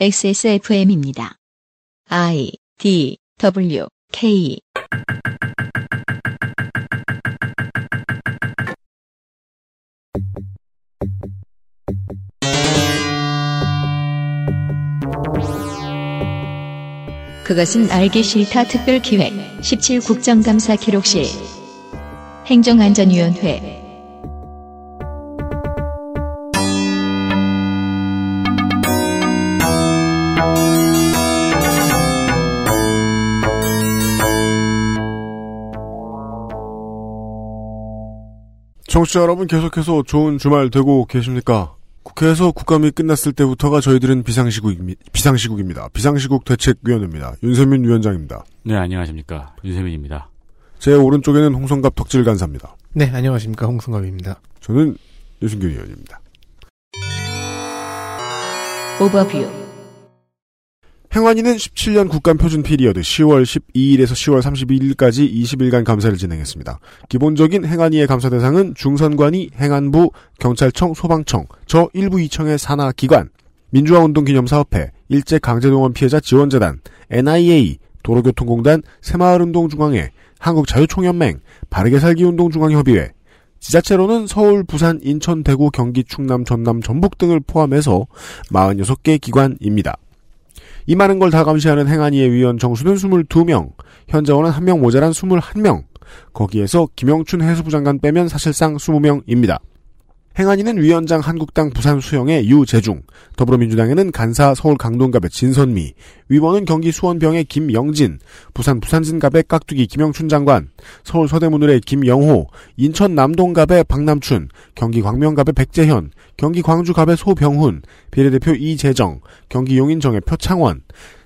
XSFM입니다. I D W K 그것은 알기 싫다 특별기획 17 국정감사 기록실 행정안전위원회 청취자 여러분 계속해서 좋은 주말 되고 계십니까? 국회에서 국감이 끝났을 때부터가 저희들은 비상시국입니, 비상시국입니다. 비상시국 대책위원회입니다. 윤세민 위원장입니다. 네, 안녕하십니까. 윤세민입니다. 제 오른쪽에는 홍성갑 덕질 간사입니다. 네, 안녕하십니까. 홍성갑입니다. 저는 유승균 의원입니다. 오버뷰 행안위는 17년 국감 표준 period 10월 12일에서 10월 31일까지 20일간 감사를 진행했습니다. 기본적인 행안위의 감사 대상은 중선관위, 행안부, 경찰청, 소방청, 저 일부 이청의 산하 기관, 민주화운동기념사업회, 일제강제동원 피해자 지원재단, NIA, 도로교통공단, 새마을운동중앙회, 한국자유총연맹, 바르게살기운동중앙협의회, 지자체로는 서울, 부산, 인천, 대구, 경기, 충남, 전남, 전북 등을 포함해서 46개 기관입니다. 이 많은 걸 다 감시하는 행안위의 위원 정수는 22명, 현자원은 1명 모자란 21명, 거기에서 김영춘 해수부 장관 빼면 사실상 20명입니다. 행안위는 위원장 한국당 부산 수영의 유재중, 더불어민주당에는 간사 서울 강동갑의 진선미, 위원은 경기 수원병의 김영진, 부산 부산진갑의 깍두기 김영춘 장관, 서울 서대문을의 김영호, 인천 남동갑의 박남춘, 경기 광명갑의 백재현, 경기 광주갑의 소병훈, 비례대표 이재정, 경기 용인정의 표창원,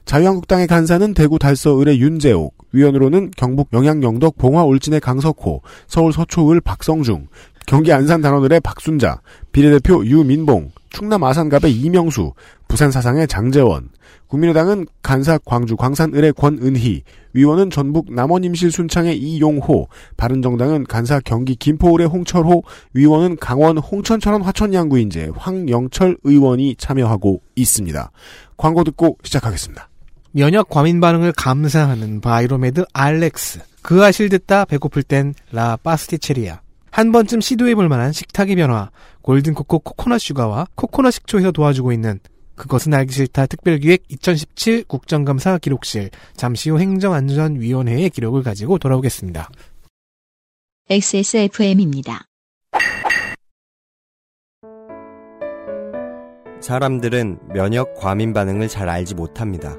자유한국당의 간사는 대구 달서을의 윤재옥, 위원으로는 경북 영양 영덕 봉화 울진의 강석호, 서울 서초을 박성중, 경기 안산 단원을의 박순자, 비례대표 유민봉, 충남 아산갑의 이명수, 부산 사상의 장재원, 국민의당은 간사 광주 광산을의 권은희, 위원은 전북 남원임실 순창의 이용호, 바른정당은 간사 경기 김포을의 홍철호, 위원은 강원 홍천철원 화천양구인제 황영철 의원이 참여하고 있습니다. 광고 듣고 시작하겠습니다. 면역 과민 반응을 감소하는 바이로메드 알렉스. 그알싫 듣다 배고플 땐 라 파스티체리아. 한 번쯤 시도해볼 만한 식탁의 변화. 골든코코 코코넛 슈가와 코코넛 식초에서 도와주고 있는 그것은 알기 싫다 특별기획 2017 국정감사 기록실 잠시 후 행정안전위원회의 기록을 가지고 돌아오겠습니다. XSFM입니다. 사람들은 면역 과민 반응을 잘 알지 못합니다.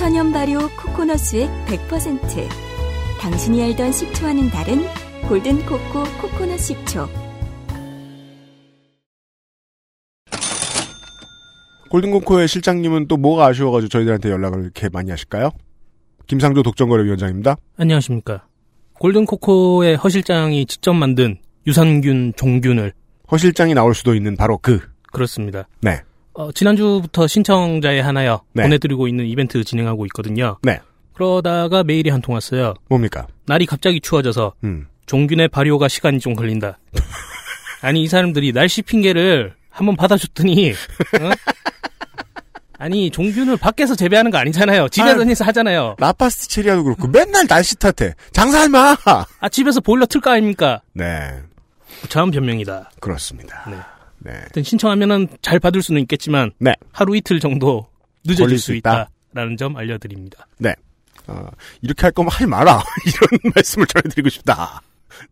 천연 발효 코코넛 수액 100% 당신이 알던 식초와는 다른 골든 코코 코코넛 식초 골든 코코의 실장님은 또 뭐가 아쉬워가지고 저희들한테 연락을 이렇게 많이 하실까요? 김상조 독점거래 위원장입니다. 안녕하십니까. 골든 코코의 허 실장이 직접 만든 유산균 종균을 허 실장이 나올 수도 있는 바로 그. 그렇습니다. 네. 어, 지난주부터 신청자에 하나여 네. 보내드리고 있는 이벤트 진행하고 있거든요. 네. 그러다가 메일이 한 통 왔어요. 뭡니까? 날이 갑자기 추워져서 음. 종균의 발효가 시간이 좀 걸린다. 아니 이 사람들이 날씨 핑계를 한번 받아줬더니 어? 아니 종균을 밖에서 재배하는 거 아니잖아요. 집에서. 해서 하잖아요. 라파스티 체리아도 그렇고 맨날 날씨 탓해. 장사할 마! 아 집에서 보일러 틀거 아닙니까? 네. 자음 변명이다. 그렇습니다. 네. 네. 신청하면은 잘 받을 수는 있겠지만 네. 하루 이틀 정도 늦어질 수 수 있다. 있다라는 점 알려드립니다. 어, 이렇게 할 거면 하지 마라. 이런 말씀을 전해드리고 싶다.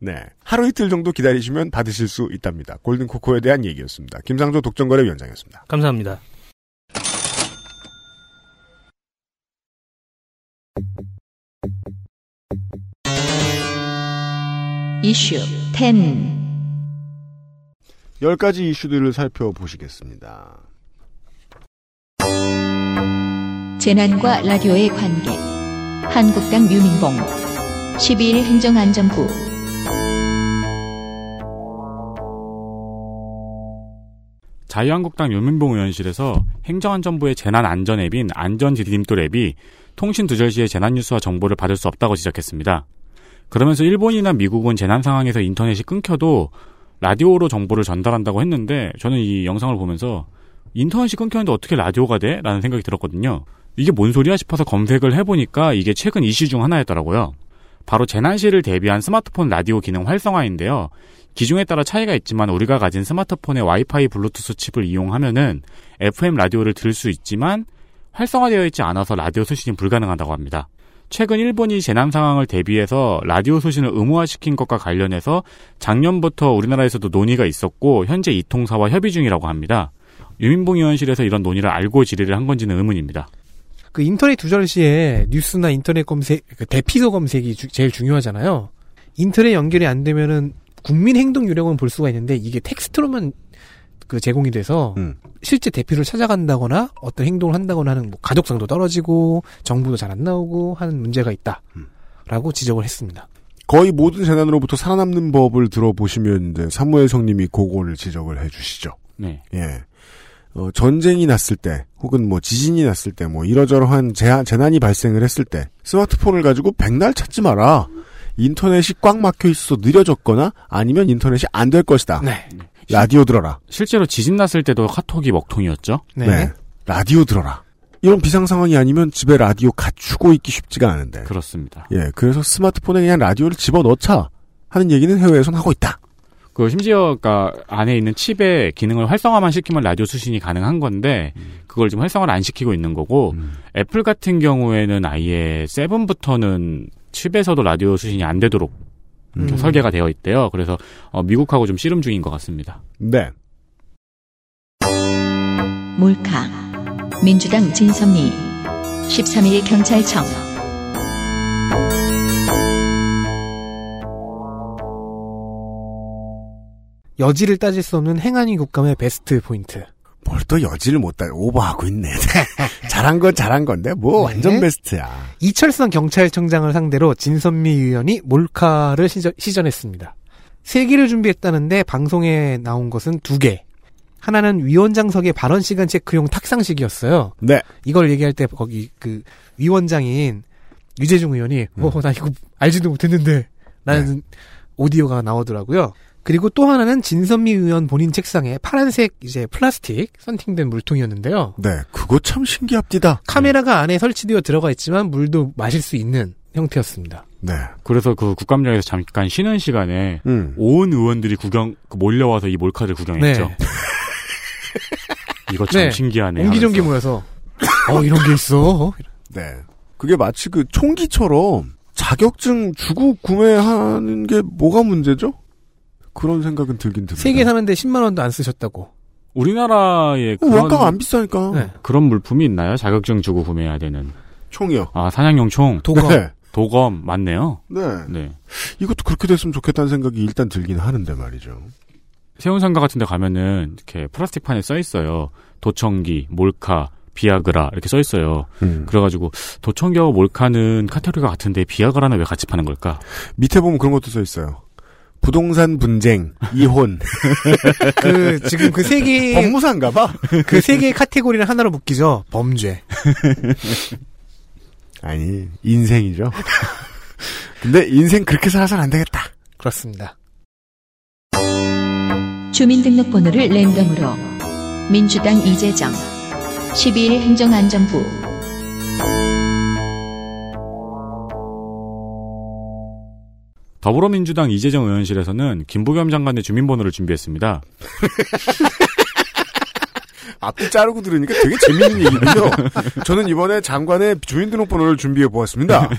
네. 하루 이틀 정도 기다리시면 받으실 수 있답니다. 골든코코에 대한 얘기였습니다. 김상조 독점거래 위원장이었습니다. 감사합니다. 이슈 10 10가지 이슈들을 살펴보시겠습니다. 재난과 라디오의 관계 한국당 유민봉 12일 행정안전부 자유한국당 윤민봉 의원실에서 행정안전부의 재난안전 앱인 안전디딤돌 앱이 통신 두절 시에 재난 뉴스와 정보를 받을 수 없다고 지적했습니다. 그러면서 일본이나 미국은 재난 상황에서 인터넷이 끊겨도 라디오로 정보를 전달한다고 했는데 저는 이 영상을 보면서 인터넷이 끊겼는데 어떻게 라디오가 돼? 라는 생각이 들었거든요. 이게 뭔 소리야 싶어서 검색을 해보니까 이게 최근 이슈 중 하나였더라고요. 바로 재난 시를 대비한 스마트폰 라디오 기능 활성화인데요. 기종에 따라 차이가 있지만 우리가 가진 스마트폰의 와이파이 블루투스 칩을 이용하면은 FM 라디오를 들을 수 있지만 활성화되어 있지 않아서 라디오 수신이 불가능하다고 합니다. 최근 일본이 재난 상황을 대비해서 라디오 수신을 의무화시킨 것과 관련해서 작년부터 우리나라에서도 논의가 있었고 현재 이 통사와 협의 중이라고 합니다. 유민봉 의원실에서 이런 논의를 알고 질의를 한 건지는 의문입니다. 그 인터넷 두절 시에 뉴스나 인터넷 검색, 그 대피소 검색이 주- 제일 중요하잖아요. 인터넷 연결이 안 되면은 국민 행동 요령은 볼 수가 있는데 이게 텍스트로만 그 제공이 돼서 음. 실제 대피소를 찾아간다거나 어떤 행동을 한다거나 하는 뭐 가독성도 떨어지고 정보도 잘 안 나오고 하는 문제가 있다. 라고 지적을 했습니다. 거의 모든 재난으로부터 살아남는 법을 들어보시면 이제 사무엘 성님이 그거를 지적을 해주시죠. 네. 예. 어, 전쟁이 났을 때, 혹은 뭐 지진이 났을 때, 뭐 이러저러한 재난, 재난이 발생을 했을 때, 스마트폰을 가지고 백날 찾지 마라. 인터넷이 꽉 막혀 있어 느려졌거나 아니면 인터넷이 안 될 것이다. 네. 라디오 들어라. 실제로 지진 났을 때도 카톡이 먹통이었죠. 네. 네. 라디오 들어라. 이런 비상 상황이 아니면 집에 라디오 갖추고 있기 쉽지가 않은데. 그렇습니다. 예, 그래서 스마트폰에 그냥 라디오를 집어 넣자 하는 얘기는 해외에선 하고 있다. 그 심지어 그니까 안에 있는 칩의 기능을 활성화만 시키면 라디오 수신이 가능한 건데 그걸 지금 활성화를 안 시키고 있는 거고 애플 같은 경우에는 아예 세븐부터는 칩에서도 라디오 수신이 안 되도록 음. 설계가 되어 있대요. 그래서 어, 미국하고 좀 씨름 중인 것 같습니다. 네. 몰카 민주당 진선미 13일 경찰청 여지를 따질 수 없는 행안위 국감의 베스트 포인트. 뭘 또 여지를 못 따, 오버하고 있네. 잘한 건 잘한 건데, 뭐, 네. 완전 베스트야. 이철성 경찰청장을 상대로 진선미 의원이 몰카를 시전, 시전 했습니다. 세 개를 준비했다는데 방송에 나온 것은 두 개. 하나는 위원장석의 발언 시간 체크용 탁상식이었어요. 네. 이걸 얘기할 때 거기 그 위원장인 유재중 의원이 어, 나 이거 알지도 못했는데 라는 오디오가 나오더라고요. 그리고 또 하나는 진선미 의원 본인 책상에 파란색 이제 플라스틱 선팅된 물통이었는데요. 네. 그거 참 신기합디다. 카메라가 안에 설치되어 들어가 있지만 물도 마실 수 있는 형태였습니다. 네. 그래서 그 국감장에서 잠깐 쉬는 시간에 음. 온 의원들이 구경 그 몰려와서 이 몰카를 구경했죠. 네. 이거 참 네. 신기하네. 옹기종기. 모여서 어 이런 게 있어. 네. 그게 마치 그 총기처럼 자격증 주고 구매하는 게 뭐가 문제죠? 그런 생각은 들긴 듭니다. 세개 사는데 10만 원도 안 쓰셨다고. 우리나라에 어, 그런 원가가 안 비싸니까. 네. 그런 물품이 있나요? 자격증 주고 구매해야 되는. 총이요. 아 사냥용 총, 도검. 네. 도검 맞네요. 네. 네. 이것도 그렇게 됐으면 좋겠다는 생각이 일단 들긴 하는데 말이죠. 세운상가 같은 데 가면은 이렇게 플라스틱 판에 써 있어요. 도청기, 몰카, 비아그라 이렇게 써 있어요. 음. 그래가지고 도청기하고 몰카는 카테고리가 같은데 비아그라는 왜 같이 파는 걸까? 밑에 보면 그런 것도 써 있어요. 부동산 분쟁, 이혼, 그 지금 그 세개 법무사인가 봐. 그 세 개의 카테고리를 하나로 묶이죠. 범죄. 아니, 인생이죠. 근데 인생 그렇게 살아서는 안 되겠다. 그렇습니다. 주민등록번호를 랜덤으로 민주당 이재정 12일 행정안전부 더불어민주당 이재정 의원실에서는 김부겸 장관의 주민번호를 준비했습니다. 앞뒤 자르고 들으니까 되게 재밌는 얘기군요. 저는 이번에 장관의 주민등록번호를 준비해 보았습니다.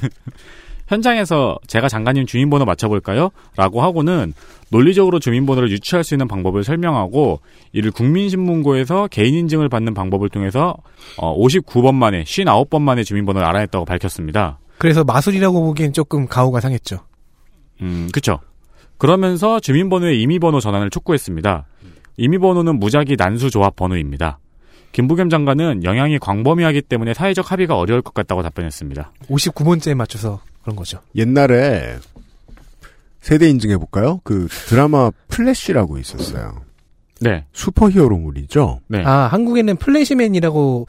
현장에서 제가 장관님 주민번호 맞춰볼까요? 라고 하고는 논리적으로 주민번호를 유추할 수 있는 방법을 설명하고 이를 국민신문고에서 개인인증을 받는 방법을 통해서 59번 만에 59번 만에 주민번호를 알아냈다고 밝혔습니다. 그래서 마술이라고 보기엔 조금 가오가 상했죠. 음, 그쵸. 그러면서 주민번호의 임의번호 전환을 촉구했습니다. 임의번호는 무작위 난수 조합 번호입니다. 김부겸 장관은 영향이 광범위하기 때문에 사회적 합의가 어려울 것 같다고 답변했습니다. 59번째에 맞춰서 그런 거죠. 옛날에 세대 인증해 볼까요? 그 드라마 플래시라고 있었어요. 네. 슈퍼히어로물이죠. 네. 아, 한국에는 플래시맨이라고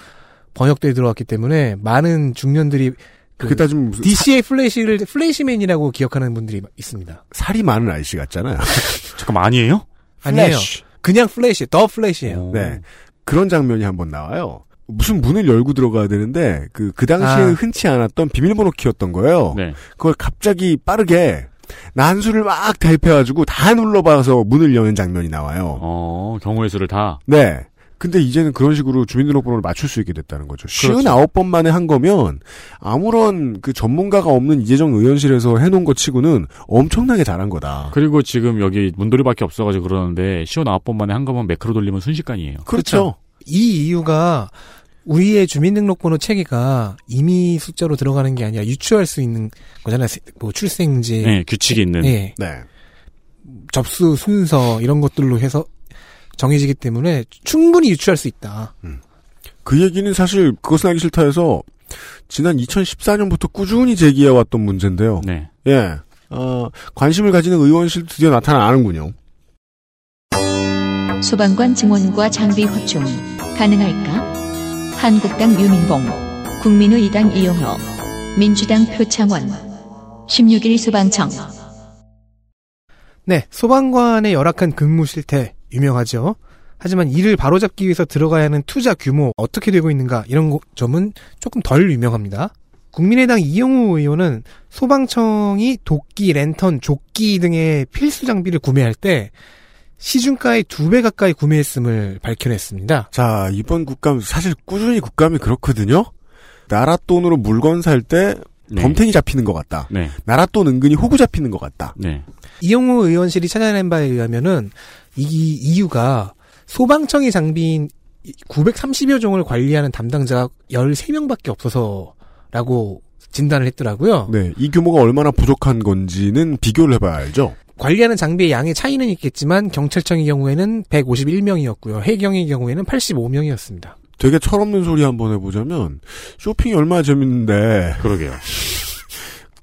번역돼 들어왔기 때문에 많은 중년들이 그 그렇게 따지면 무슨 DC의 플래시를 플래시맨이라고 기억하는 분들이 있습니다. 살이 많은 아저씨 같잖아요. 잠깐만 아니에요? 아니에요. 그냥 플래시, 더 플래시예요. 오. 네. 그런 장면이 한번 나와요. 무슨 문을 열고 들어가야 되는데 그, 그 당시에 아. 흔치 않았던 비밀번호 키였던 거예요. 네. 그걸 갑자기 빠르게 난수를 막 대입해가지고 다 눌러봐서 문을 여는 장면이 나와요. 어, 경우의 수를 다. 네. 근데 이제는 그런 식으로 주민등록번호를 맞출 수 있게 됐다는 거죠. 쉬운 그렇죠. 아홉 번 만에 한 거면 아무런 그 전문가가 없는 이재정 의원실에서 해놓은 것 치고는 엄청나게 잘한 거다. 그리고 지금 여기 문돌이밖에 없어가지고 그러는데 시원 아홉 번 만에 한 거면 매크로 돌리면 순식간이에요. 그렇죠. 이 이유가 우리의 주민등록번호 체계가 임의 숫자로 들어가는 게 아니라 유추할 수 있는 거잖아요. 세- 뭐 출생지, 네, 규칙이 있는. 예, 네. 접수 순서 이런 것들로 해서 정해지기 때문에 충분히 유추할 수 있다. 그 얘기는 사실 그것은 하기 싫다 해서 지난 2014년부터 꾸준히 제기해왔던 문제인데요. 네. 예. 어, 관심을 가지는 의원실 드디어 나타나는군요. 소방관 증원과 장비 확충 가능할까? 한국당 유민봉, 국민의당 이용호, 민주당 표창원, 16일 소방청. 네, 소방관의 열악한 근무 실태 유명하죠. 하지만 이를 바로잡기 위해서 들어가야 하는 투자 규모 어떻게 되고 있는가 이런 거- 점은 조금 덜 유명합니다. 국민의당 이용우 의원은 소방청이 도끼, 랜턴, 조끼 등의 필수 장비를 구매할 때 시중가의 두 배 가까이 구매했음을 밝혀냈습니다. 자, 이번 국감, 사실 꾸준히 국감이 그렇거든요? 나라 돈으로 물건 살때 네. 범탱이 잡히는 것 같다. 네. 나라 돈 은근히 호구 잡히는 것 같다. 네. 이용우 의원실이 찾아낸 바에 의하면은 이 이유가 소방청의 장비인 930여 종을 관리하는 담당자가 13명밖에 없어서라고 진단을 했더라고요. 네, 이 규모가 얼마나 부족한 건지는 비교를 해봐야 알죠. 관리하는 장비의 양의 차이는 있겠지만 경찰청의 경우에는 151명이었고요. 해경의 경우에는 85명이었습니다. 되게 철없는 소리 한번 해보자면 쇼핑이 얼마나 재밌는데 그러게요.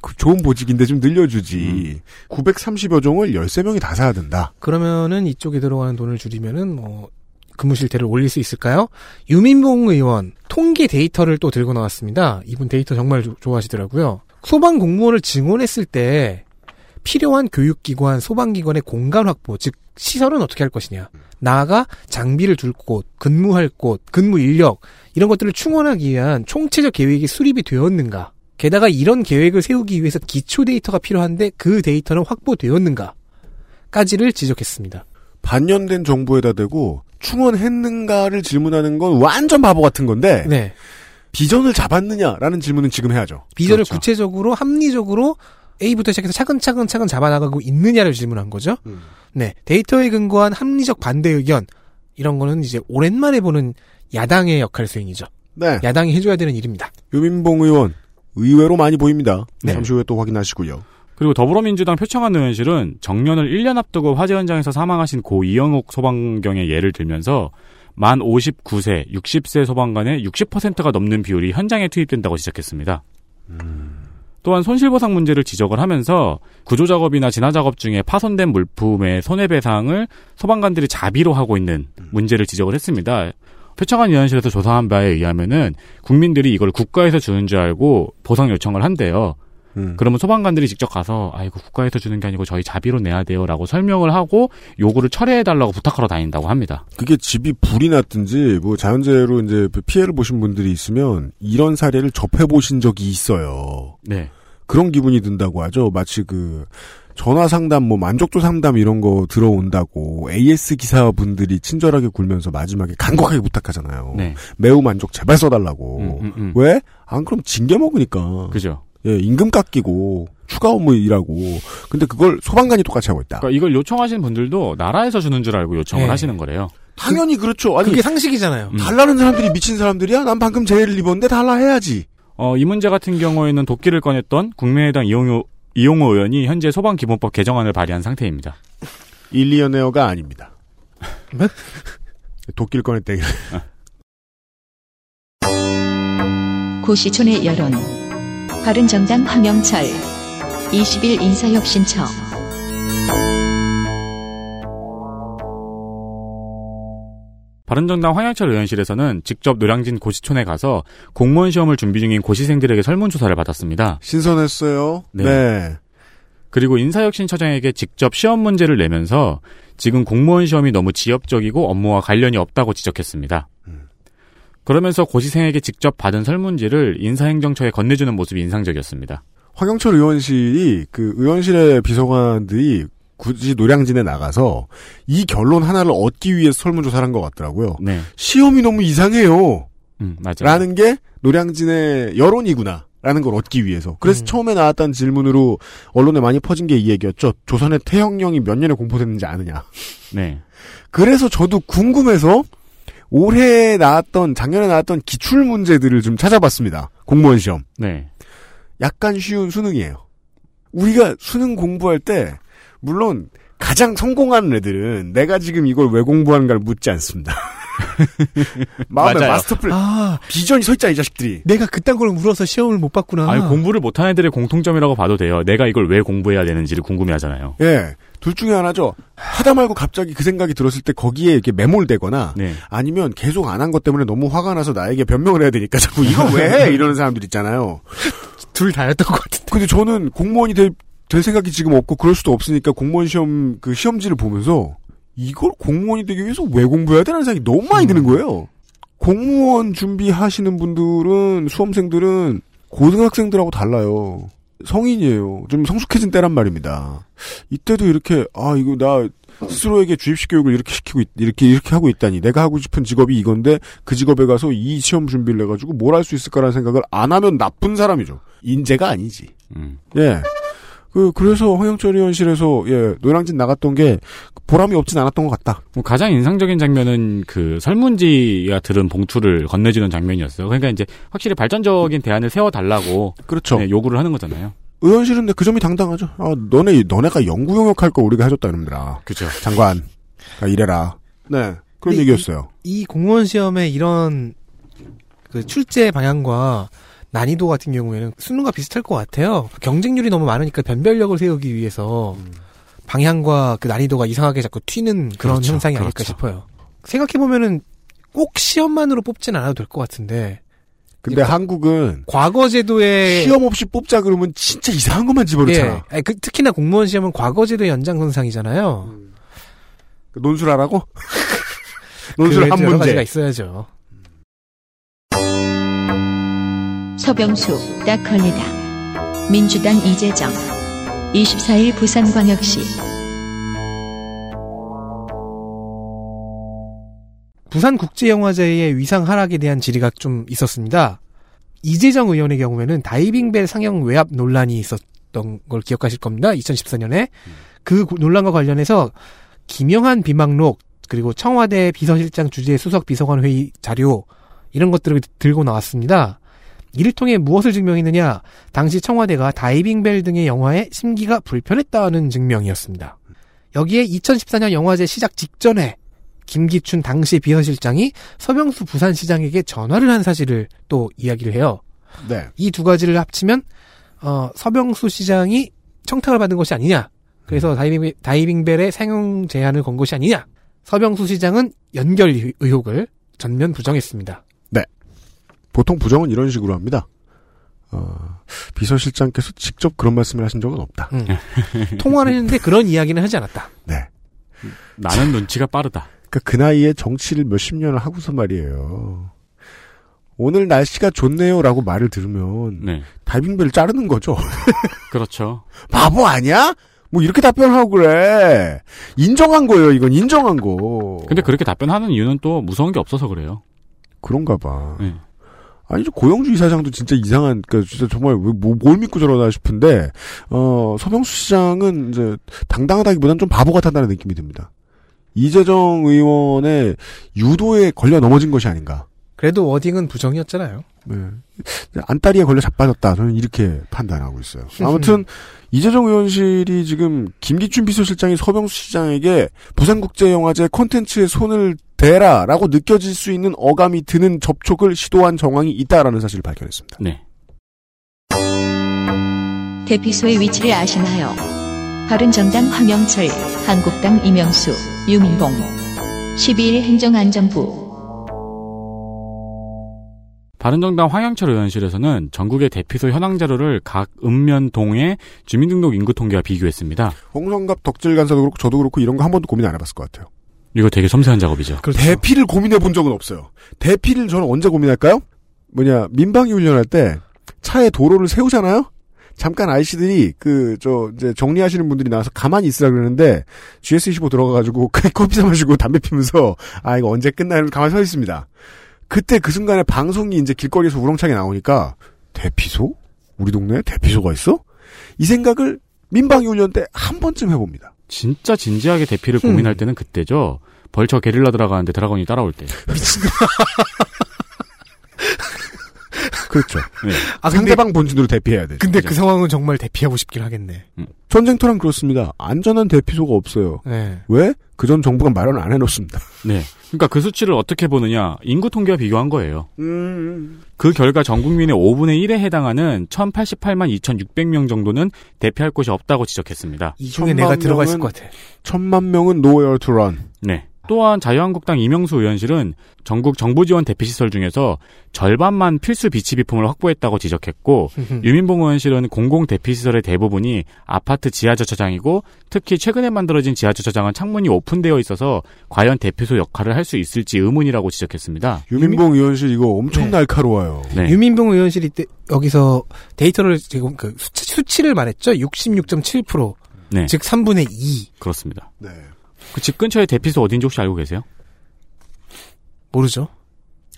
그 좋은 보직인데 좀 늘려주지. 930여 종을 13명이 다 사야 된다. 그러면은 이쪽에 들어가는 돈을 줄이면은 뭐 근무 실태를 올릴 수 있을까요? 유민봉 의원 통계 데이터를 또 들고 나왔습니다. 이분 데이터 정말 조- 좋아하시더라고요. 소방 공무원을 증원했을 때 필요한 교육기관, 소방기관의 공간 확보, 즉 시설은 어떻게 할 것이냐. 나아가 장비를 둘 곳, 근무할 곳, 근무 인력 이런 것들을 충원하기 위한 총체적 계획이 수립이 되었는가. 게다가 이런 계획을 세우기 위해서 기초 데이터가 필요한데 그 데이터는 확보되었는가.까지를 지적했습니다. 반년된 정부에다 대고 충원했는가를 질문하는 건 완전 바보 같은 건데 네. 비전을 잡았느냐라는 질문은 지금 해야죠. 비전을 그렇죠. 구체적으로 합리적으로 A부터 시작해서 차근차근 차근 잡아나가고 있느냐를 질문한 거죠. 음. 네. 데이터에 근거한 합리적 반대 의견 이런 거는 이제 오랜만에 보는 야당의 역할 수행이죠. 네. 야당이 해줘야 되는 일입니다. 유민봉 의원 의외로 많이 보입니다. 네. 잠시 후에 또 확인하시고요. 그리고 더불어민주당 표창원 의원실은 정년을 1년 앞두고 화재 현장에서 사망하신 고 이영옥 소방경의 예를 들면서 만 59세, 60세 소방관의 60%가 넘는 비율이 현장에 투입된다고 지적했습니다. 또한 손실보상 문제를 지적을 하면서 구조작업이나 진화작업 중에 파손된 물품의 손해배상을 소방관들이 자비로 하고 있는 문제를 지적을 했습니다. 표창원 의원실에서 조사한 바에 의하면은 국민들이 이걸 국가에서 주는 줄 알고 보상 요청을 한대요. 음. 그러면 소방관들이 직접 가서 아 이거 국가에서 주는 게 아니고 저희 자비로 내야 돼요라고 설명을 하고 요구를 철회해 달라고 부탁하러 다닌다고 합니다. 그게 집이 불이 났든지 뭐 자연재해로 이제 피해를 보신 분들이 있으면 이런 사례를 접해 보신 적이 있어요. 네. 그런 기분이 든다고 하죠. 마치 그 전화 상담, 뭐 만족도 상담 이런 거 들어온다고 AS 기사분들이 친절하게 굴면서 마지막에 간곡하게 부탁하잖아요. 네. 매우 만족 제발 써달라고. 음, 음, 음. 왜? 안 그럼 징계 먹으니까. 그죠. 예, 임금 깎이고 추가 업무 일하고. 근데 그걸 소방관이 똑같이 하고 있다. 그러니까 이걸 요청하시는 분들도 나라에서 주는 줄 알고 요청을 네. 하시는 거래요. 당연히 그렇죠. 아니 그게 상식이잖아요. 음. 달라는 사람들이 미친 사람들이야? 난 방금 재해를 입었는데 달라 해야지. 어, 이 문제 같은 경우에는 도끼를 꺼냈던 국민의당 이용호, 이용호 의원이 현재 소방기본법 개정안을 발의한 상태입니다. 일리언웨어가 아닙니다. 도끼를 꺼냈대기 고시촌의 여론 바른정당 황영철 20일 인사혁신청 바른정당 황영철 의원실에서는 직접 노량진 고시촌에 가서 공무원 시험을 준비 중인 고시생들에게 설문조사를 받았습니다. 신선했어요. 네. 네. 그리고 인사혁신처장에게 직접 시험 문제를 내면서 지금 공무원 시험이 너무 지엽적이고 업무와 관련이 없다고 지적했습니다. 그러면서 고시생에게 직접 받은 설문지를 인사행정처에 건네주는 모습이 인상적이었습니다. 황영철 의원실이 그 의원실의 비서관들이 굳이 노량진에 나가서 이 결론 하나를 얻기 위해서 설문조사를 한 것 같더라고요. 네, 시험이 너무 이상해요. 음, 맞아요. 라는 게 노량진의 여론이구나. 라는 걸 얻기 위해서. 그래서 음. 처음에 나왔던 질문으로 언론에 많이 퍼진 게 이 얘기였죠. 조선의 태형령이 몇 년에 공포됐는지 아느냐. 네, 그래서 저도 궁금해서 올해 나왔던, 작년에 나왔던 기출 문제들을 좀 찾아봤습니다. 공무원 시험. 네, 약간 쉬운 수능이에요. 우리가 수능 공부할 때, 물론 가장 성공하는 애들은 내가 지금 이걸 왜 공부하는가를 묻지 않습니다. 마음에 맞아요. 마스터플 아, 비전이 서 있잖아, 이 자식들이. 내가 그딴 걸 물어서 시험을 못 봤구나. 아니 공부를 못하는 애들의 공통점이라고 봐도 돼요. 내가 이걸 왜 공부해야 되는지를 궁금해하잖아요. 예. 둘 중에 하나죠. 하다 말고 갑자기 그 생각이 들었을 때 거기에 이렇게 매몰되거나 네, 아니면 계속 안 한 것 때문에 너무 화가 나서 나에게 변명을 해야 되니까 자꾸 이걸 왜 해? 이러는 사람들 있잖아요. 둘 다였던 것 같은데. 근데 저는 공무원이 될, 될 생각이 지금 없고 그럴 수도 없으니까 공무원 시험 그 시험지를 보면서 이걸 공무원이 되기 위해서 왜 공부해야 되는 생각이 너무 많이 드는 거예요. 공무원 준비하시는 분들은 수험생들은 고등학생들하고 달라요. 성인이에요. 좀 성숙해진 때란 말입니다. 이때도 이렇게 아 이거 나 스스로에게 주입식 교육을 이렇게 시키고 있- 이렇게 이렇게 하고 있다니 내가 하고 싶은 직업이 이건데 그 직업에 가서 이 시험 준비를 해가지고 뭘 할 수 있을까라는 생각을 안 하면 나쁜 사람이죠. 인재가 아니지. 음, 예. 그, 그래서 황영철 의원실에서, 예, 노량진 나갔던 게 보람이 없진 않았던 것 같다. 뭐 가장 인상적인 장면은 그 설문지가 들은 봉투를 건네주는 장면이었어요. 그러니까 이제 확실히 발전적인 대안을 세워달라고 그렇죠. 네, 요구를 하는 거잖아요. 의원실은 근데 그 점이 당당하죠. 아, 너네, 너네가 연구 영역 할 거 우리가 해줬다, 이놈들아. 그죠. 장관. 아, 이래라. 네. 그런 얘기였어요. 이 공무원 시험의 이런 그 출제 방향과 난이도 같은 경우에는 수능과 비슷할 것 같아요. 경쟁률이 너무 많으니까 변별력을 세우기 위해서 방향과 그 난이도가 이상하게 자꾸 튀는 그런 그렇죠, 현상이 아닐까 그렇죠. 싶어요. 생각해 보면은 꼭 시험만으로 뽑진 않아도 될 것 같은데 근데 한국은 과거 제도의 시험 없이 뽑자 그러면 진짜 이상한 것만 집어넣잖아. 예, 그, 특히나 공무원 시험은 과거 제도의 연장선상이잖아요. 그 논술하라고? 그 논술 한 여러 가지가 문제. 있어야죠. 서병수, 딱 걸리다. 민주당 이재정. 24일 부산광역시. 부산국제영화제의 위상 하락에 대한 질의가 좀 있었습니다. 이재정 의원의 경우에는 다이빙벨 상영 외압 논란이 있었던 걸 기억하실 겁니다. 2014년에 그 구- 논란과 관련해서 김영한 비망록 그리고 청와대 비서실장 주재 수석 비서관 회의 자료 이런 것들을 들고 나왔습니다. 이를 통해 무엇을 증명했느냐? 당시 청와대가 다이빙벨 등의 영화에 심기가 불편했다는 증명이었습니다. 여기에 2014년 영화제 시작 직전에 김기춘 당시 비서실장이 서병수 부산시장에게 전화를 한 사실을 또 이야기를 해요. 네. 이 두 가지를 합치면 어, 서병수 시장이 청탁을 받은 것이 아니냐. 그래서 다이빙, 다이빙벨의 상용 제한을 건 것이 아니냐. 서병수 시장은 연결 의- 의혹을 전면 부정했습니다. 보통 부정은 이런 식으로 합니다. 어, 비서실장께서 직접 그런 말씀을 하신 적은 없다. 음. 통화를 했는데 그런 이야기는 하지 않았다. 네. 나는 눈치가 빠르다. 그러니까 그 나이에 정치를 몇십 년을 하고서 말이에요. 오늘 날씨가 좋네요라고 말을 들으면 네, 다이빙벨을 자르는 거죠. 그렇죠. 바보 아니야? 뭐 이렇게 답변하고 그래. 인정한 거예요. 이건 인정한 거. 근데 그렇게 답변하는 이유는 또 무서운 게 없어서 그래요. 그런가 봐. 네. 아니 저 고영주 이사장도 진짜 이상한 그 진짜 정말 왜, 뭐, 뭘 믿고 저러나 싶은데 어 서병수 시장은 이제 당당하다기보다는 좀 바보 같았다는 느낌이 듭니다. 이재정 의원의 유도에 걸려 넘어진 것이 아닌가. 그래도 워딩은 부정이었잖아요. 네. 안다리에 걸려 자빠졌다. 저는 이렇게 판단하고 있어요. 아무튼 이재정 의원실이 지금 김기춘 비서실장이 서병수 시장에게 부산국제영화제 콘텐츠에 손을 대라라고 느껴질 수 있는 어감이 드는 접촉을 시도한 정황이 있다라는 사실을 발견했습니다. 네. 대피소의 위치를 아시나요? 바른정당 황영철, 한국당 이명수, 유민봉. 12일 행정안전부. 바른정당 황영철 의원실에서는 전국의 대피소 현황 자료를 각 읍면동의 주민등록 인구 통계와 비교했습니다. 홍성갑 덕질 간사도 그렇고 저도 그렇고 이런 거 한 번도 고민 안 해봤을 것 같아요. 이거 되게 섬세한 작업이죠. 그렇죠. 대피를 고민해 본 적은 없어요. 대피를 저는 언제 고민할까요? 뭐냐 민방위 훈련할 때 차에 도로를 세우잖아요. 잠깐 아이씨들이 그 저 이제 정리하시는 분들이 나와서 가만히 있으라 그러는데 GS25 들어가가지고 그 커피 사 마시고 담배 피면서 아 이거 언제 끝나는 가만히 서 있습니다. 그때 그 순간에 방송이 이제 길거리에서 우렁차게 나오니까 대피소? 우리 동네에 대피소가 있어? 이 생각을 민방위 훈련 때 한 번쯤 해봅니다. 진짜 진지하게 대피를 음. 고민할 때는 그때죠. 벌처 게릴라 들어가는데 드라곤이 따라올 때. 그렇죠. 네. 아, 근데, 상대방 본진으로 대피해야 돼. 근데 그죠. 그 상황은 정말 대피하고 싶긴 하겠네. 전쟁터란 그렇습니다. 안전한 대피소가 없어요. 네. 왜? 그전 정부가 마련 안 해놓습니다. 네. 그러니까 그 수치를 어떻게 보느냐. 인구 통계와 비교한 거예요. 음. 그 결과 전 국민의 5분의 1에 해당하는 1088만 2600명 정도는 대피할 곳이 없다고 지적했습니다. 이 중에 내가 들어가 있을 명은- 것 같아. 천만 명은 nowhere to run. 네. 또한 자유한국당 이명수 의원실은 전국 정부 지원 대피시설 중에서 절반만 필수 비치 비품을 확보했다고 지적했고 유민봉 의원실은 공공 대피시설의 대부분이 아파트 지하주차장이고 특히 최근에 만들어진 지하주차장은 창문이 오픈되어 있어서 과연 대피소 역할을 할 수 있을지 의문이라고 지적했습니다. 유민봉 의원실 이거 엄청 네. 날카로워요. 네. 유민봉 의원실이 때, 여기서 데이터를 지금 그 수치, 를 말했죠. 66.7%. 네. 즉 3분의 2. 그렇습니다. 네. 그 집 근처에 대피소 어딘지 혹시 알고 계세요? 모르죠.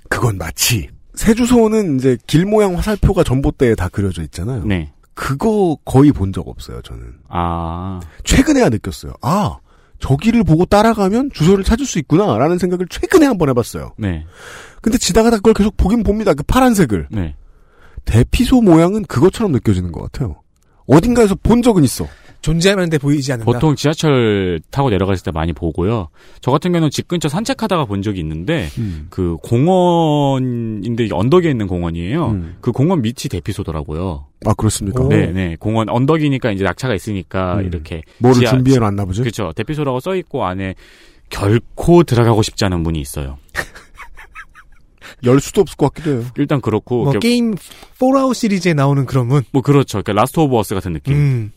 그건 마치 세주소는 이제 길 모양 화살표가 전봇대에 다 그려져 있잖아요. 네. 그거 거의 본 적 없어요. 저는 아, 최근에야 느꼈어요. 아 저기를 보고 따라가면 주소를 찾을 수 있구나라는 생각을 최근에 한 번 해봤어요. 네. 근데 지나가다 그걸 계속 보긴 봅니다. 그 파란색을 네. 대피소 모양은 그것처럼 느껴지는 것 같아요. 어딘가에서 본 적은 있어. 존재하는데 보이지 않는다. 보통 지하철 타고 내려갔을 때 많이 보고요. 저 같은 경우는 집 근처 산책하다가 본 적이 있는데 그 공원인데 언덕에 있는 공원이에요. 음. 그 공원 밑이 대피소더라고요. 아 그렇습니까? 오. 네, 네. 공원 언덕이니까 이제 낙차가 있으니까 음. 이렇게 뭐를 지하- 준비해 놨나 보죠. 그렇죠. 대피소라고 써 있고 안에 결코 들어가고 싶지 않은 문이 있어요. 열 수도 없을 것 같기도 해요. 일단 그렇고 뭐 게임 폴아웃 시리즈에 나오는 그런 문. 뭐 그렇죠. 그러니까 라스트 오브 어스 같은 느낌. 음.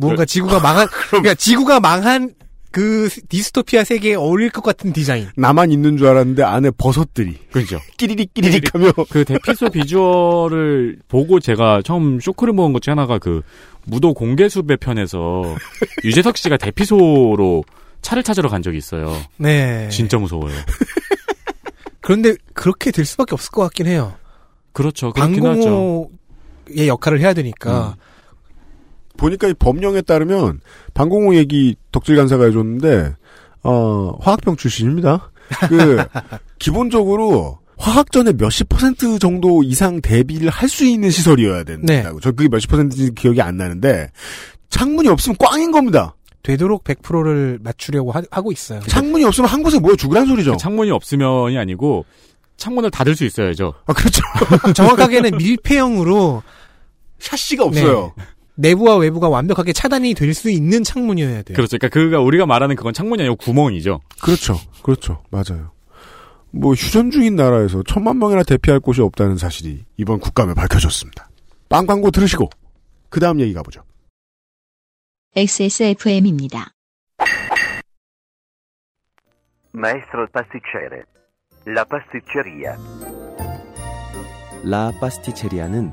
뭔가 지구가 망한 그러니까 지구가 망한 그 디스토피아 세계에 어울릴 것 같은 디자인. 나만 있는 줄 알았는데 안에 버섯들이 그렇죠. 끼리릭 끼리릭 하며 그 대피소 비주얼을 보고 제가 처음 쇼크를 먹은 것중 하나가 그 무도 공개수배 편에서 유재석 씨가 대피소로 차를 찾으러 간 적이 있어요. 네. 진짜 무서워요. 그런데 그렇게 될 수밖에 없을 것 같긴 해요. 그렇죠. 그렇긴 하죠. 방공호의 역할을 해야 되니까. 보니까 이 법령에 따르면 방공호 얘기 덕질 간사가 해줬는데 어 화학병 출신입니다. 그 기본적으로 화학전에 몇십 퍼센트 정도 이상 대비를 할 수 있는 시설이어야 된다고. 저 그게 몇십 퍼센트인지 기억이 안 나는데 창문이 없으면 꽝인 겁니다. 되도록 100%를 맞추려고 하, 고 있어요. 창문이 없으면 한 곳에 모여 죽으란 소리죠. 창문이 없으면이 아니고 창문을 닫을 수 있어야죠. 아 그렇죠. 정확하게는 밀폐형으로 샤시가 없어요. 내부와 외부가 완벽하게 차단이 될 수 있는 창문이어야 돼요. 그렇죠. 그러니까 그가 우리가 말하는 그건 창문이 아니고 구멍이죠. 그렇죠. 그렇죠. 맞아요. 뭐 휴전 중인 나라에서 천만 명이나 대피할 곳이 없다는 사실이 이번 국감에 밝혀졌습니다. 빵 광고 들으시고 그 다음 얘기 가보죠. XSFM입니다. Maestro pasticcere. La pasticceria. 라 파스티체리아는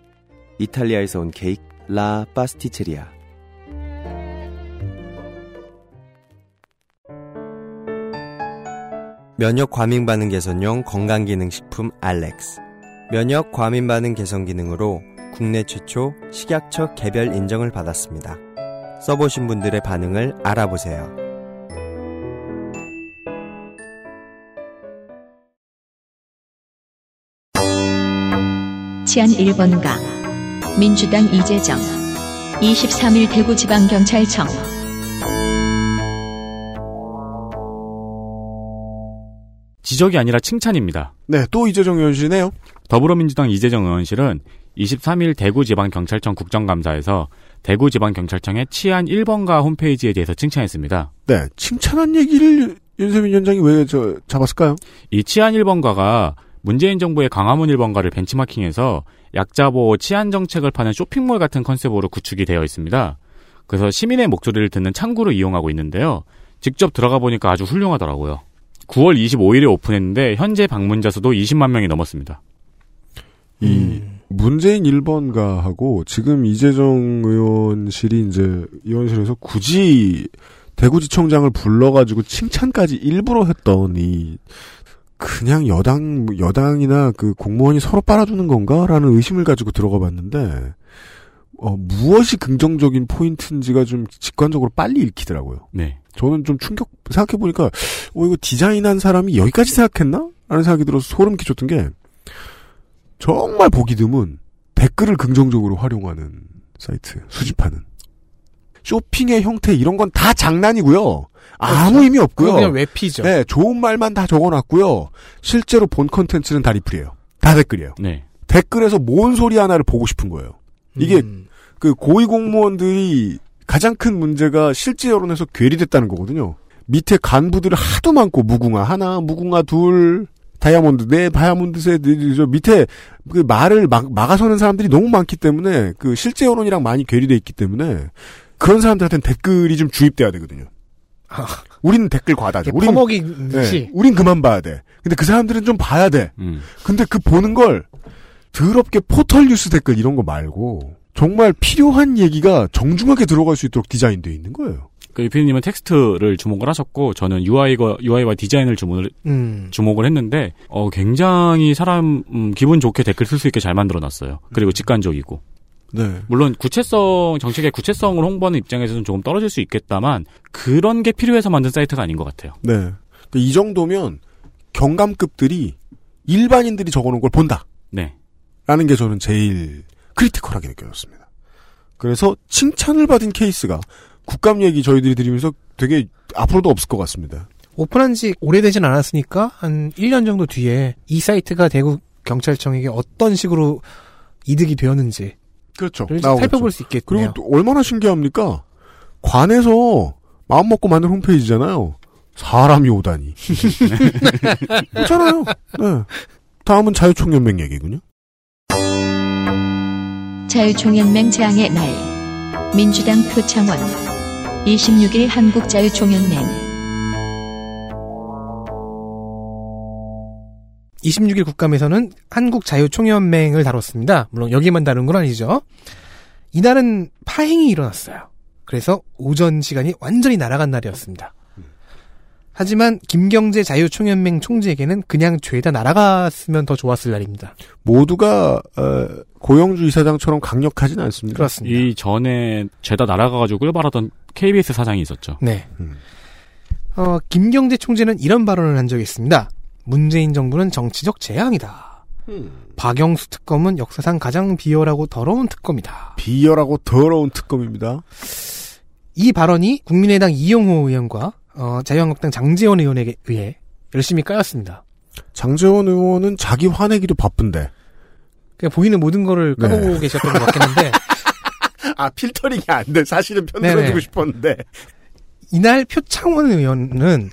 이탈리아에서 온 케이크 라 파스티체리아. 면역 과민 반응 개선용 건강 기능 식품 알렉스. 면역 과민 반응 개선 기능으로 국내 최초 식약처 개별 인정을 받았습니다. 써보신 분들의 반응을 알아보세요. 치안 1번가 민주당 이재정 23일 대구지방경찰청 지적이 아니라 칭찬입니다. 네, 또 이재정 의원실이네요. 더불어민주당 이재정 의원실은 23일 대구지방경찰청 국정감사에서 대구지방경찰청의 치안 1번가 홈페이지에 대해서 칭찬했습니다. 네, 칭찬한 얘기를 윤세민 위원장이 왜 저 잡았을까요? 이 치안 1번가가 문재인 정부의 광화문 1번가를 벤치마킹해서 약자보호 치안 정책을 파는 쇼핑몰 같은 컨셉으로 구축이 되어 있습니다. 그래서 시민의 목소리를 듣는 창구를 이용하고 있는데요. 직접 들어가 보니까 아주 훌륭하더라고요. 9월 25일에 오픈했는데 현재 방문자 수도 20만 명이 넘었습니다. 이 문재인 1번가하고 지금 이재정 의원실이 이제 의원실에서 굳이 대구지청장을 불러가지고 칭찬까지 일부러 했던 이 그냥 여당 여당이나 그 공무원이 서로 빨아주는 건가라는 의심을 가지고 들어가 봤는데 어, 무엇이 긍정적인 포인트인지가 좀 직관적으로 빨리 읽히더라고요. 네. 저는 좀 충격 생각해 보니까 어 이거 디자인한 사람이 여기까지 생각했나? 라는 생각이 들어서 소름 끼쳤던 게 정말 보기 드문 댓글을 긍정적으로 활용하는 사이트 수집하는 쇼핑의 형태 이런 건 다 장난이고요. 아무 의미 없고요. 그냥 외피죠. 네, 좋은 말만 다 적어놨고요. 실제로 본 컨텐츠는 다 리플이에요. 다 댓글이에요. 네. 댓글에서 뭔 소리 하나를 보고 싶은 거예요. 이게 음. 그 고위 공무원들이 가장 큰 문제가 실제 여론에서 괴리됐다는 거거든요. 밑에 간부들 하도 많고 무궁화 하나, 무궁화 둘, 다이아몬드 네, 다이아몬드 셋, 네, 저 밑에 그 말을 막 막아서는 사람들이 너무 많기 때문에 그 실제 여론이랑 많이 괴리돼 있기 때문에 그런 사람들한테는 댓글이 좀 주입돼야 되거든요. 아. 우리는 댓글 과다죠. 우린 퍼먹이듯이 네, 우린 그만 봐야 돼. 근데 그 사람들은 좀 봐야 돼. 음. 근데 그 보는 걸 더럽게 포털 뉴스 댓글 이런 거 말고 정말 필요한 얘기가 정중하게 들어갈 수 있도록 디자인되어 있는 거예요. 그 유피님은 텍스트를 주목을 하셨고 저는 UI가 UI와 디자인을 주목을 음. 주목을 했는데 어 굉장히 사람 음, 기분 좋게 댓글 쓸 수 있게 잘 만들어놨어요. 그리고 직관적이고 네. 물론 구체성 정책의 구체성을 홍보하는 입장에서는 조금 떨어질 수 있겠다만 그런 게 필요해서 만든 사이트가 아닌 것 같아요. 네. 그이 정도면 경감급들이 일반인들이 적어놓은 걸 본다. 네. 라는 게 저는 제일 critical하게 느껴졌습니다. 그래서 칭찬을 받은 케이스가 국감 얘기 저희들이 드리면서 되게 앞으로도 없을 것 같습니다. 오픈한 지 오래되진 않았으니까 한 1년 정도 뒤에 이 사이트가 대구 경찰청에게 어떤 식으로 이득이 되었는지 그렇죠. 살펴볼 수 있겠네요. 그리고 또 얼마나 신기합니까? 관에서 마음 먹고 만든 홈페이지잖아요. 사람이 오다니. 그렇잖아요. 네. 다음은 자유총연맹 얘기군요. 자유총연맹 재앙의 날 민주당 표창원 26일 한국자유총연맹 26일 국감에서는 한국자유총연맹을 다뤘습니다. 물론 여기만 다룬 건 아니죠. 이날은 파행이 일어났어요. 그래서 오전 시간이 완전히 날아간 날이었습니다. 하지만 김경재 자유총연맹 총재에게는 그냥 죄다 날아갔으면 더 좋았을 날입니다. 모두가 어, 고영주 이사장처럼 강력하진 않습니다. 그렇습니다. 이 전에 죄다 날아가가지고 끌바라던 KBS 사장이 있었죠. 네. 음. 어, 김경재 총재는 이런 발언을 한 적이 있습니다. 문재인 정부는 정치적 재앙이다. 박영수 특검은 역사상 가장 비열하고 더러운 특검이다. 비열하고 더러운 특검입니다. 이 발언이 국민의당 이용호 의원과 어, 자유한국당 장재원 의원에게 의해 열심히 까였습니다. 장재원 의원은 자기 화내기도 바쁜데. 그냥 보이는 모든 거를 네. 까보고 계셨던 것 같긴 한데 아 필터링이 안 돼. 사실은 네네. 편들어주고 싶었는데. 이날 표창원 의원은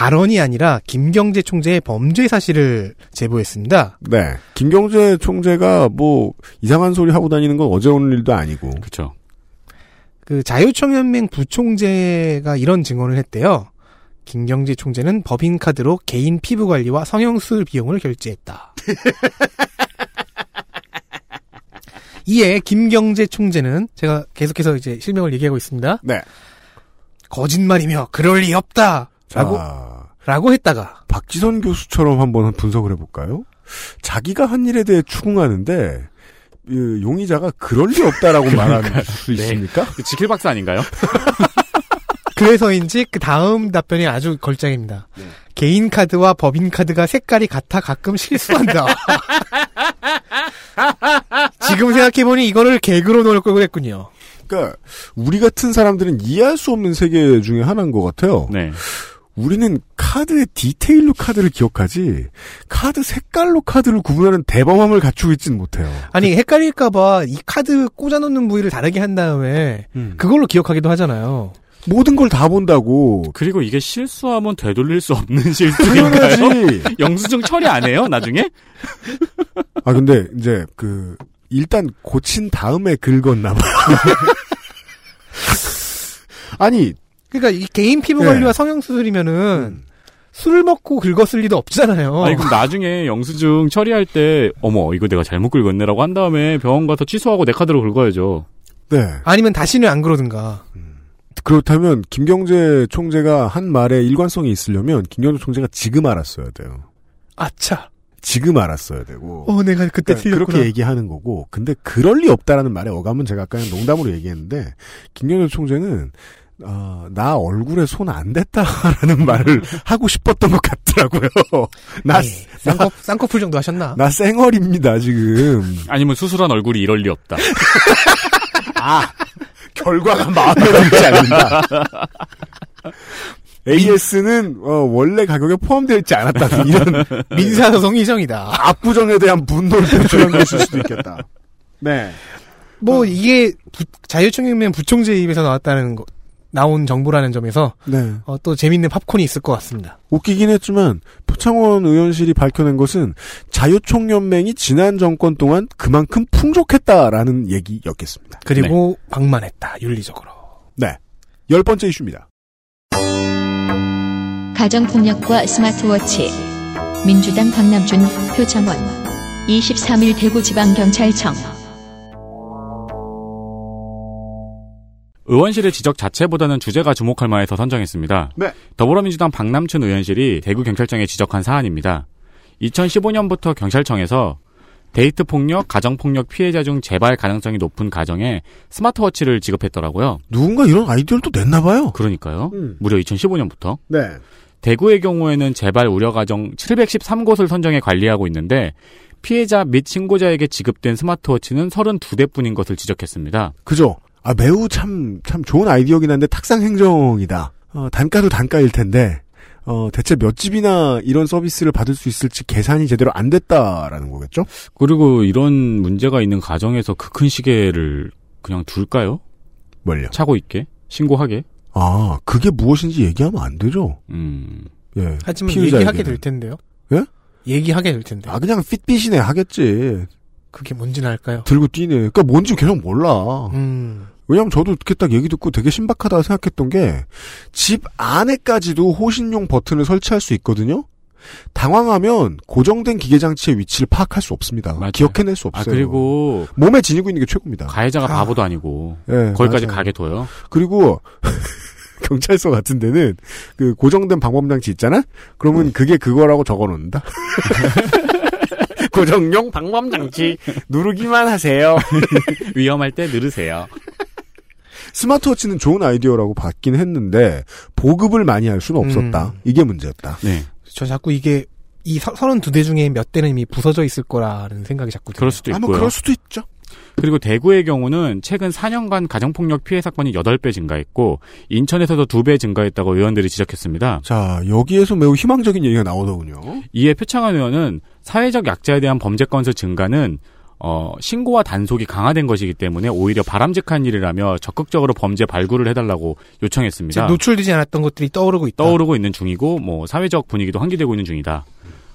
발언이 아니라 김경재 총재의 범죄 사실을 제보했습니다. 네. 김경재 총재가 뭐 이상한 소리 하고 다니는 건 어제 오늘 일도 아니고. 그렇죠. 그 자유총연맹 부총재가 이런 증언을 했대요. 김경재 총재는 법인 카드로 개인 피부 관리와 성형술 비용을 결제했다. 이에 김경재 총재는 제가 계속해서 이제 실명을 얘기하고 있습니다. 네. 거짓말이며 그럴 리 없다. 라고 자, 라고 했다가 박지선 교수처럼 한번 분석을 해볼까요? 자기가 한 일에 대해 추궁하는데 그 용의자가 그럴 리 없다라고 말할 수 네. 있습니까? 그 지킬 박사 아닌가요? 그래서인지 그 다음 답변이 아주 걸작입니다. 개인 카드와 법인 카드가 색깔이 같아 가끔 실수한다. 지금 생각해보니 이거를 개그로 넣을 걸 그랬군요. 그러니까 우리 같은 사람들은 이해할 수 없는 세계 중에 하나인 것 같아요. 네. 우리는 카드의 디테일로 카드를 기억하지 카드 색깔로 카드를 구분하는 대범함을 갖추고 있지는 못해요. 아니 헷갈릴까봐 이 카드 꽂아놓는 부위를 다르게 한 다음에 그걸로 기억하기도 하잖아요. 모든 걸 다 본다고. 그리고 이게 실수하면 되돌릴 수 없는 실수인가요? 영수증 처리 안 해요? 나중에? 아 근데 이제 그 일단 고친 다음에 긁었나 봐. 아니 그러니까 이 개인 피부 네. 관리와 성형 수술이면은 술 먹고 긁었을 리도 없잖아요. 아니 그럼 나중에 영수증 처리할 때 어머 이거 내가 잘못 긁었네라고 한 다음에 병원 가서 취소하고 내 카드로 긁어야죠. 네. 아니면 다시는 안 그러든가. 그렇다면 김경재 총재가 한 말에 일관성이 있으려면 김경재 총재가 지금 알았어야 돼요. 아차. 지금 알았어야 되고. 어, 내가 그때 그러니까 틀렸구나. 그렇게 얘기하는 거고. 근데 그럴 리 없다라는 말의 어감은 제가 아까 농담으로 얘기했는데 김경재 총재는 어, 나 얼굴에 손 안 댔다라는 말을 하고 싶었던 것 같더라고요. 나, 네, 쌍꺼, 쌍꺼풀 정도 하셨나? 나 쌩얼입니다, 지금. 아니면 수술한 얼굴이 이럴 리 없다. 아, 결과가 마음에 들지 않는다. AS는 어, 원래 가격에 포함되어 있지 않았다는 이런 민사소송 이정이다. 압구정에 대한 분노를 표출한 것일 수도 있겠다. 네. 뭐 이게 부- 자유총연맹 부총재 입에서 나왔다는 거, 나온 정보라는 점에서 네. 어, 또 재밌는 팝콘이 있을 것 같습니다. 웃기긴 했지만 표창원 의원실이 밝혀낸 것은 자유총연맹이 지난 정권 동안 그만큼 풍족했다라는 얘기였겠습니다. 그리고 방만했다 윤리적으로. 네. 열 번째 이슈입니다. 가정폭력과 스마트워치 민주당 박남준 표창원 23일 대구지방경찰청 의원실의 지적 자체보다는 주제가 주목할 만해서 선정했습니다. 네. 더불어민주당 박남춘 의원실이 대구 경찰청에 지적한 사안입니다. 2015년부터 경찰청에서 데이트 폭력, 가정 폭력 피해자 중 재발 가능성이 높은 가정에 스마트워치를 지급했더라고요. 누군가 이런 아이디어를 또 냈나 봐요. 그러니까요. 음. 무려 2015년부터. 네. 대구의 경우에는 재발 우려 가정 713곳을 선정해 관리하고 있는데 피해자 및 신고자에게 지급된 스마트워치는 32대뿐인 것을 지적했습니다. 그죠? 아, 매우 참, 참 좋은 아이디어긴 한데 탁상 행정이다. 어, 단가도 단가일 텐데, 어, 대체 몇 집이나 이런 서비스를 받을 수 있을지 계산이 제대로 안 됐다라는 거겠죠? 그리고 이런 문제가 있는 가정에서 그 큰 시계를 그냥 둘까요? 뭘요? 차고 있게? 신고하게? 아, 그게 무엇인지 얘기하면 안 되죠? 음. 예. 하지만. 얘기하게 될 텐데요. 예? 얘기하게 될 텐데. 아, 그냥 핏빛이네 하겠지. 그게 뭔지는 알까요? 들고 뛰네. 그니까 뭔지 계속 몰라. 음. 왜냐면 저도 이렇게 딱 얘기 듣고 되게 신박하다 생각했던 게, 집 안에까지도 호신용 버튼을 설치할 수 있거든요? 당황하면 고정된 기계 장치의 위치를 파악할 수 없습니다. 맞아요. 기억해낼 수 아, 없어요. 그리고 몸에 지니고 있는 게 최고입니다. 가해자가 바보도 아니고 예, 거기까지 맞아요. 가게 둬요. 그리고 경찰서 같은 데는 그 고정된 방범 장치 있잖아? 그러면 그게 그거라고 적어 놓는다. 고정용 방범 장치 누르기만 하세요. 위험할 때 누르세요. 스마트워치는 좋은 아이디어라고 받긴 했는데 보급을 많이 할 수는 없었다. 음. 이게 문제였다. 네. 저 자꾸 이게 이 32대 중에 몇 대는 이미 부서져 있을 거라는 생각이 자꾸 들어요. 그럴 수도 아마 있고요. 그럴 수도 있죠. 그리고 대구의 경우는 최근 4년간 가정폭력 피해 사건이 8배 증가했고 인천에서도 2배 증가했다고 의원들이 지적했습니다. 자, 여기에서 매우 희망적인 얘기가 나오더군요. 이에 표창원 의원은 사회적 약자에 대한 범죄 건수 증가는 어, 신고와 단속이 강화된 것이기 때문에 오히려 바람직한 일이라며 적극적으로 범죄 발굴을 해달라고 요청했습니다. 지금 노출되지 않았던 것들이 떠오르고 있다. 떠오르고 있는 중이고 뭐 사회적 분위기도 환기되고 있는 중이다.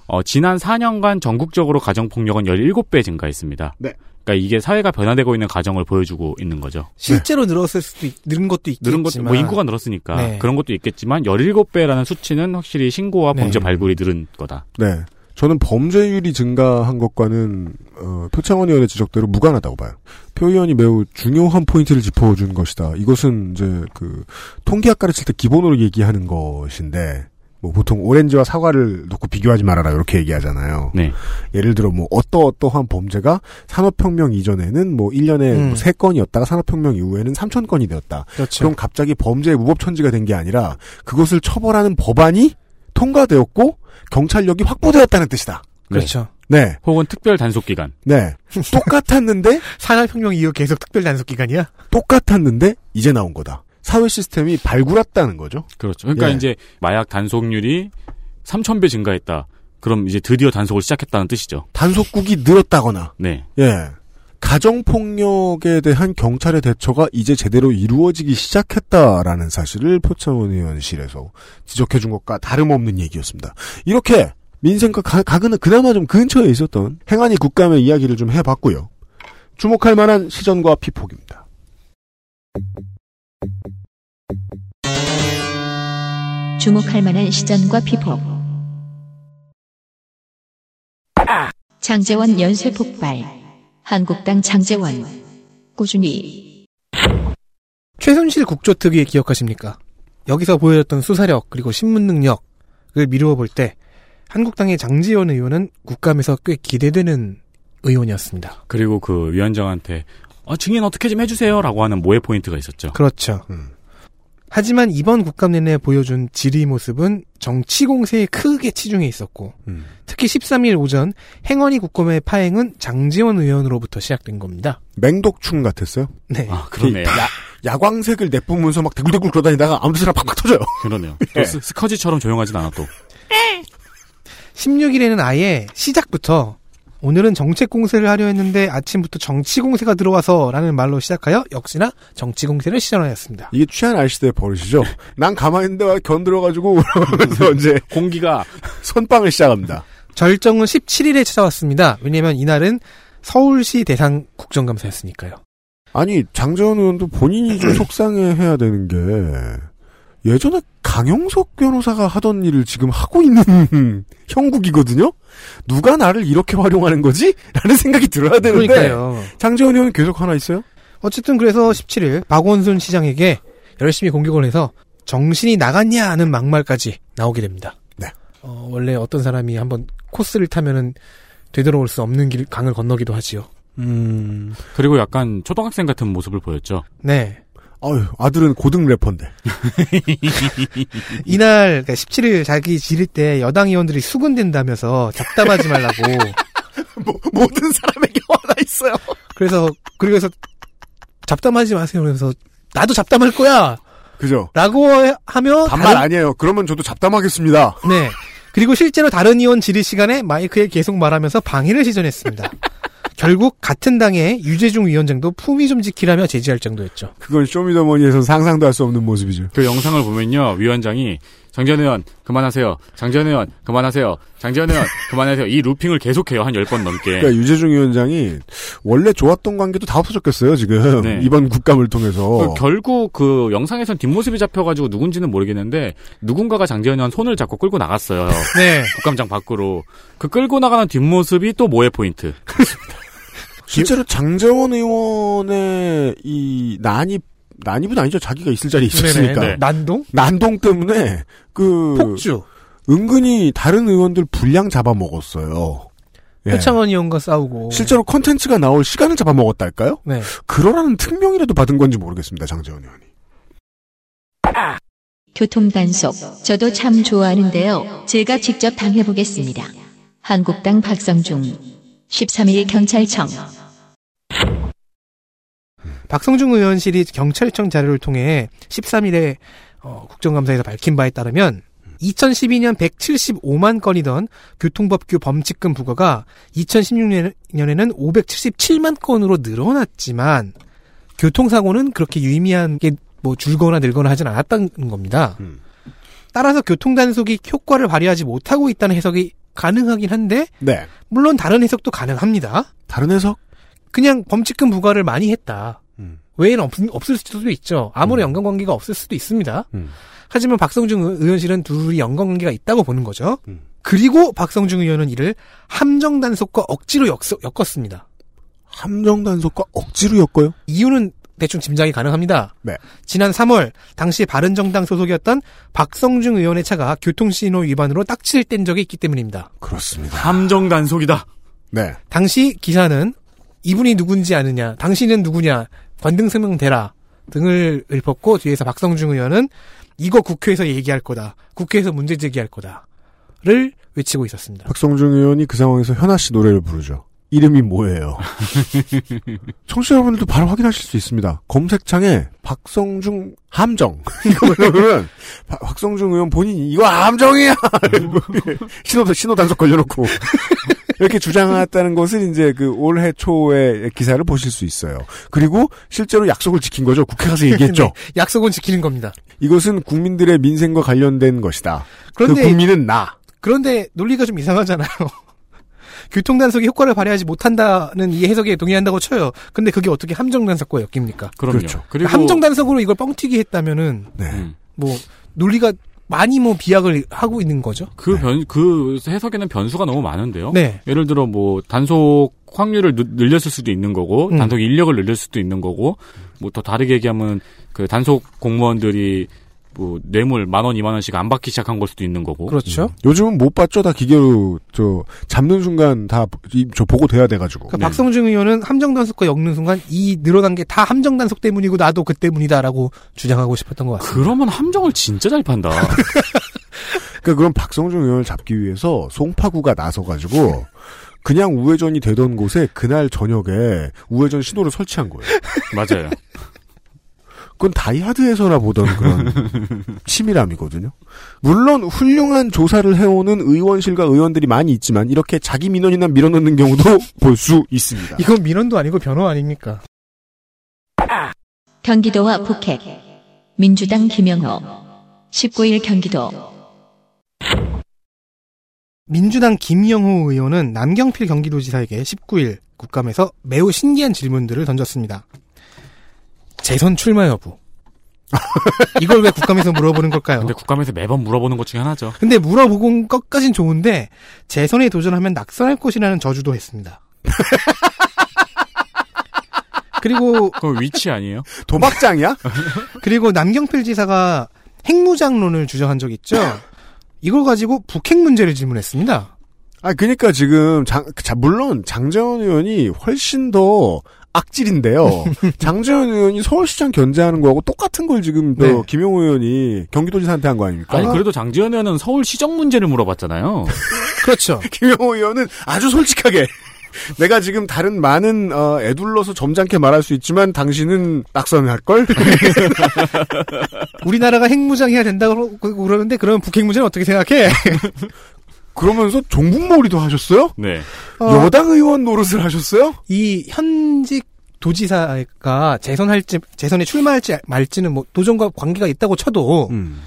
어, 지난 4년간 전국적으로 가정폭력은 17배 증가했습니다. 네. 그러니까 이게 사회가 변화되고 있는 가정을 보여주고 있는 거죠. 실제로 늘었을 수도 있, 늘은 것도 있겠지만 늘은 것도 뭐 인구가 늘었으니까 네. 그런 것도 있겠지만 17배라는 수치는 확실히 신고와 네. 범죄 발굴이 늘은 거다. 네. 저는 범죄율이 증가한 것과는 어, 표창원 의원의 지적대로 무관하다고 봐요. 표 의원이 매우 중요한 포인트를 짚어준 것이다. 이것은 이제 그 통계학 가르칠 때 기본으로 얘기하는 것인데 뭐 보통 오렌지와 사과를 놓고 비교하지 말아라 이렇게 얘기하잖아요. 네. 예를 들어 뭐 어떠어떠한 범죄가 산업혁명 이전에는 뭐 1년에 음. 뭐 3건이었다가 산업혁명 이후에는 3,000건이 되었다. 그렇죠. 그럼 갑자기 범죄의 무법천지가 된 게 아니라 그것을 처벌하는 법안이 통과되었고 경찰력이 확보되었다는 뜻이다. 그렇죠. 네, 혹은 특별 단속 기간. 네. 똑같았는데 산업혁명 이후 계속 특별 단속 기간이야? 똑같았는데 이제 나온 거다. 사회 시스템이 발굴했다는 거죠. 그렇죠. 그러니까 예. 이제 마약 단속률이 3,000배 증가했다. 그럼 이제 드디어 단속을 시작했다는 뜻이죠. 단속국이 늘었다거나 네. 예. 가정폭력에 대한 경찰의 대처가 이제 제대로 이루어지기 시작했다라는 사실을 표창원 의원실에서 지적해 준 것과 다름없는 얘기였습니다. 이렇게 민생과 가, 가그는 그나마 좀 근처에 있었던 행안위 국감의 이야기를 좀 해봤고요. 주목할 만한 시전과 피폭입니다. 주목할 만한 시전과 피폭. 장재원 연쇄 폭발. 한국당 장재원. 꾸준히 최순실 국조특위 기억하십니까? 여기서 보여줬던 수사력 그리고 신문 능력을 미루어 볼 때 한국당의 장지원 의원은 국감에서 꽤 기대되는 의원이었습니다. 그리고 그 위원장한테 어, 증인 어떻게 좀 해주세요라고 하는 모의 포인트가 있었죠. 그렇죠. 음. 하지만 이번 국감 내내 보여준 질의 모습은 정치 공세에 크게 치중해 있었고 음. 특히 13일 오전 행언위 국감의 파행은 장지원 의원으로부터 시작된 겁니다. 맹독충 같았어요. 네. 아 그러네요. 야, 야광색을 내뿜으면서 막 대굴대굴 그러다니다가 아무 데서나 팍팍 터져요. 그러네요. 또 스, 스커지처럼 조용하진 않아 또. 16일에는 아예 시작부터 오늘은 정책 공세를 하려 했는데 아침부터 정치 공세가 들어와서라는 말로 시작하여 역시나 정치 공세를 시전하였습니다. 이게 취한 알시대의 버릇이죠. 난 가만히 있는데 와 견들어가지고 그러면서 이제 공기가 선빵을 시작합니다. 절정은 17일에 찾아왔습니다. 왜냐면 이날은 서울시 대상 국정감사였으니까요. 아니 장재원 의원도 본인이 좀 속상해해야 되는 게 예전에 강용석 변호사가 하던 일을 지금 하고 있는 형국이거든요. 누가 나를 이렇게 활용하는 거지? 라는 생각이 들어야 되는데 그러니까요. 장재원 의원은 계속 하나 있어요? 어쨌든 그래서 17일 박원순 시장에게 열심히 공격을 해서 정신이 나갔냐 하는 막말까지 나오게 됩니다. 네. 어, 원래 어떤 사람이 한번 코스를 타면은 되돌아올 수 없는 길 강을 건너기도 하지요. 음, 그리고 약간 초등학생 같은 모습을 보였죠. 네. 아유 아들은 고등 래퍼인데 이날 그러니까 17일 자기 지를 때 여당 의원들이 수군된다면서 잡담하지 말라고. 뭐, 모든 사람에게 화나 있어요. 그래서 그래서 잡담하지 마세요. 그래서 나도 잡담할 거야. 그죠? 라고 하며 반말 다른- 아니에요. 그러면 저도 잡담하겠습니다. 네. 그리고 실제로 다른 의원 질의 시간에 마이크에 계속 말하면서 방해를 시전했습니다. 결국 같은 당의 유재중 위원장도 품위 좀 지키라며 제지할 정도였죠. 그건 쇼미더머니에서 상상도 할 수 없는 모습이죠. 그 영상을 보면요, 위원장이 장재현 의원 그만하세요. 장재현 의원 그만하세요. 장재현 의원 그만하세요. 이 루핑을 계속해요 한 10번 넘게. 그러니까 유재중 위원장이 원래 좋았던 관계도 다 없어졌겠어요 지금 네. 이번 국감을 통해서. 그 결국 그 영상에선 뒷모습이 잡혀가지고 누군지는 모르겠는데 누군가가 장재현 의원 손을 잡고 끌고 나갔어요. 네. 국감장 밖으로. 그 끌고 나가는 뒷모습이 또 모의 포인트. 실제로 장재원 의원의 이 난입 난입은 아니죠. 자기가 있을 자리에 있었으니까. 네. 난동? 난동 때문에 그 폭주. 은근히 다른 의원들 분량 잡아먹었어요. 예. 표창원 의원과 싸우고. 실제로 컨텐츠가 나올 시간을 잡아먹었달까요? 네. 그러라는 특명이라도 받은 건지 모르겠습니다. 장재원 의원이. 교통단속. 저도 참 좋아하는데요. 제가 직접 당해보겠습니다. 한국당 박성중. 13일 경찰청. 박성중 의원실이 경찰청 자료를 통해 13일에 어, 국정감사에서 밝힌 바에 따르면 2012년 175만 건이던 교통법규 범칙금 부과가 2016년에는 577만 건으로 늘어났지만 교통사고는 그렇게 유의미한 게뭐 줄거나 늘거나 하진 않았다는 겁니다. 음. 따라서 교통단속이 효과를 발휘하지 못하고 있다는 해석이 가능하긴 한데 네. 물론 다른 해석도 가능합니다. 다른 해석? 그냥 범칙금 부과를 많이 했다. 음. 외에는 없, 없을 수도 있죠. 아무런 연관관계가 없을 수도 있습니다. 음. 하지만 박성중 의- 의원실은 둘이 연관관계가 있다고 보는 거죠. 음. 그리고 박성중 의원은 이를 함정 단속과 억지로 엮, 었습니다 함정 단속과 억지로 엮어요? 이유는 대충 짐작이 가능합니다. 네. 지난 3월 당시 바른정당 소속이었던 박성중 의원의 차가 교통신호 위반으로 딱지를 뗀 적이 있기 때문입니다. 그렇습니다. 함정 단속이다. 네. 당시 기사는 이분이 누군지 아느냐, 당신은 누구냐, 관등성명 대라 등을 읊었고 뒤에서 박성중 의원은 이거 국회에서 얘기할 거다. 국회에서 문제 제기할 거다.를 외치고 있었습니다. 박성중 의원이 그 상황에서 현아 씨 노래를 부르죠. 이름이 뭐예요? 청취자 여러분들도 바로 확인하실 수 있습니다. 검색창에 박성중 함정 이거는 바- 박성중 의원 본인이 이거 함정이야 신호 신호 단속 걸려놓고 이렇게 주장했다는 것을 이제 그 올해 초에 기사를 보실 수 있어요. 그리고 실제로 약속을 지킨 거죠. 국회 가서 얘기했죠. 네, 약속은 지키는 겁니다. 이것은 국민들의 민생과 관련된 것이다. 그런데 그 국민은 나. 그런데 논리가 좀 이상하잖아요. 교통 단속이 효과를 발휘하지 못한다는 이 해석에 동의한다고 쳐요. 근데 그게 어떻게 함정 단속과 엮입니까? 그럼요. 그렇죠. 그리고 함정 단속으로 이걸 뻥튀기 했다면은 네. 음. 뭐 논리가 많이 뭐 비약을 하고 있는 거죠. 그 변, 그 해석에는 변수가 너무 많은데요. 네. 예를 들어 뭐 단속 확률을 늘- 늘렸을 수도 있는 거고 음. 단속 인력을 늘릴 수도 있는 거고 뭐 더 다르게 얘기하면 그 단속 공무원들이 뭐 뇌물 만 원, 이만 원씩 안 받기 시작한 걸 수도 있는 거고. 그렇죠. 요즘은 못 봤죠. 다 기계로 저 잡는 순간 다 저 보고 돼야 돼 가지고. 그러니까 박성중 의원은 함정 단속과 엮는 순간 이 늘어난 게 다 함정 단속 때문이고 나도 그 때문이다라고 주장하고 싶었던 것 같습니다. 그러면 함정을 진짜 잘 판다. 그러니까 그럼 박성중 의원을 잡기 위해서 송파구가 나서 가지고 그냥 우회전이 되던 곳에 그날 저녁에 우회전 신호를 설치한 거예요. 맞아요. 그건 다이하드에서나 보던 그런 치밀함이거든요. 물론 훌륭한 조사를 해오는 의원실과 의원들이 많이 있지만 이렇게 자기 민원이나 밀어넣는 경우도 볼 수 있습니다. 이건 민원도 아니고 변호 아닙니까? 경기도와 북핵 민주당 김영호 19일 경기도 민주당 김영호 의원은 남경필 경기도지사에게 19일 국감에서 매우 신기한 질문들을 던졌습니다. 재선 출마 여부. 이걸 왜 국감에서 물어보는 걸까요? 근데 국감에서 매번 물어보는 것 중에 하나죠. 근데 물어보고 것까진 좋은데 재선에 도전하면 낙선할 것이라는 저주도 했습니다. 그리고 그럼 위치 아니에요? 도박장이야? 그리고 남경필 지사가 핵무장론을 주장한 적 있죠. 이걸 가지고 북핵 문제를 질문했습니다. 아, 그니까 지금 장, 자, 물론 장재원 의원이 훨씬 더 악질인데요. 장재원 의원이 서울시장 견제하는 거하고 똑같은 걸 지금 저 네. 김용호 의원이 경기도지사한테 한 거 아닙니까? 아니 그래도 장지현 의원은 서울 시정 문제를 물어봤잖아요. 그렇죠. 김용호 의원은 아주 솔직하게 내가 지금 다른 많은 어, 애둘러서 점잖게 말할 수 있지만 당신은 낙선할 걸. 우리나라가 핵무장해야 된다고 그러는데 그러면 북핵 문제는 어떻게 생각해? 그러면서 종북몰이도 하셨어요? 네. 어, 여당 의원 노릇을 하셨어요? 이 현직 도지사가 재선할지 재선에 출마할지 말지는 뭐 도전과 관계가 있다고 쳐도 음.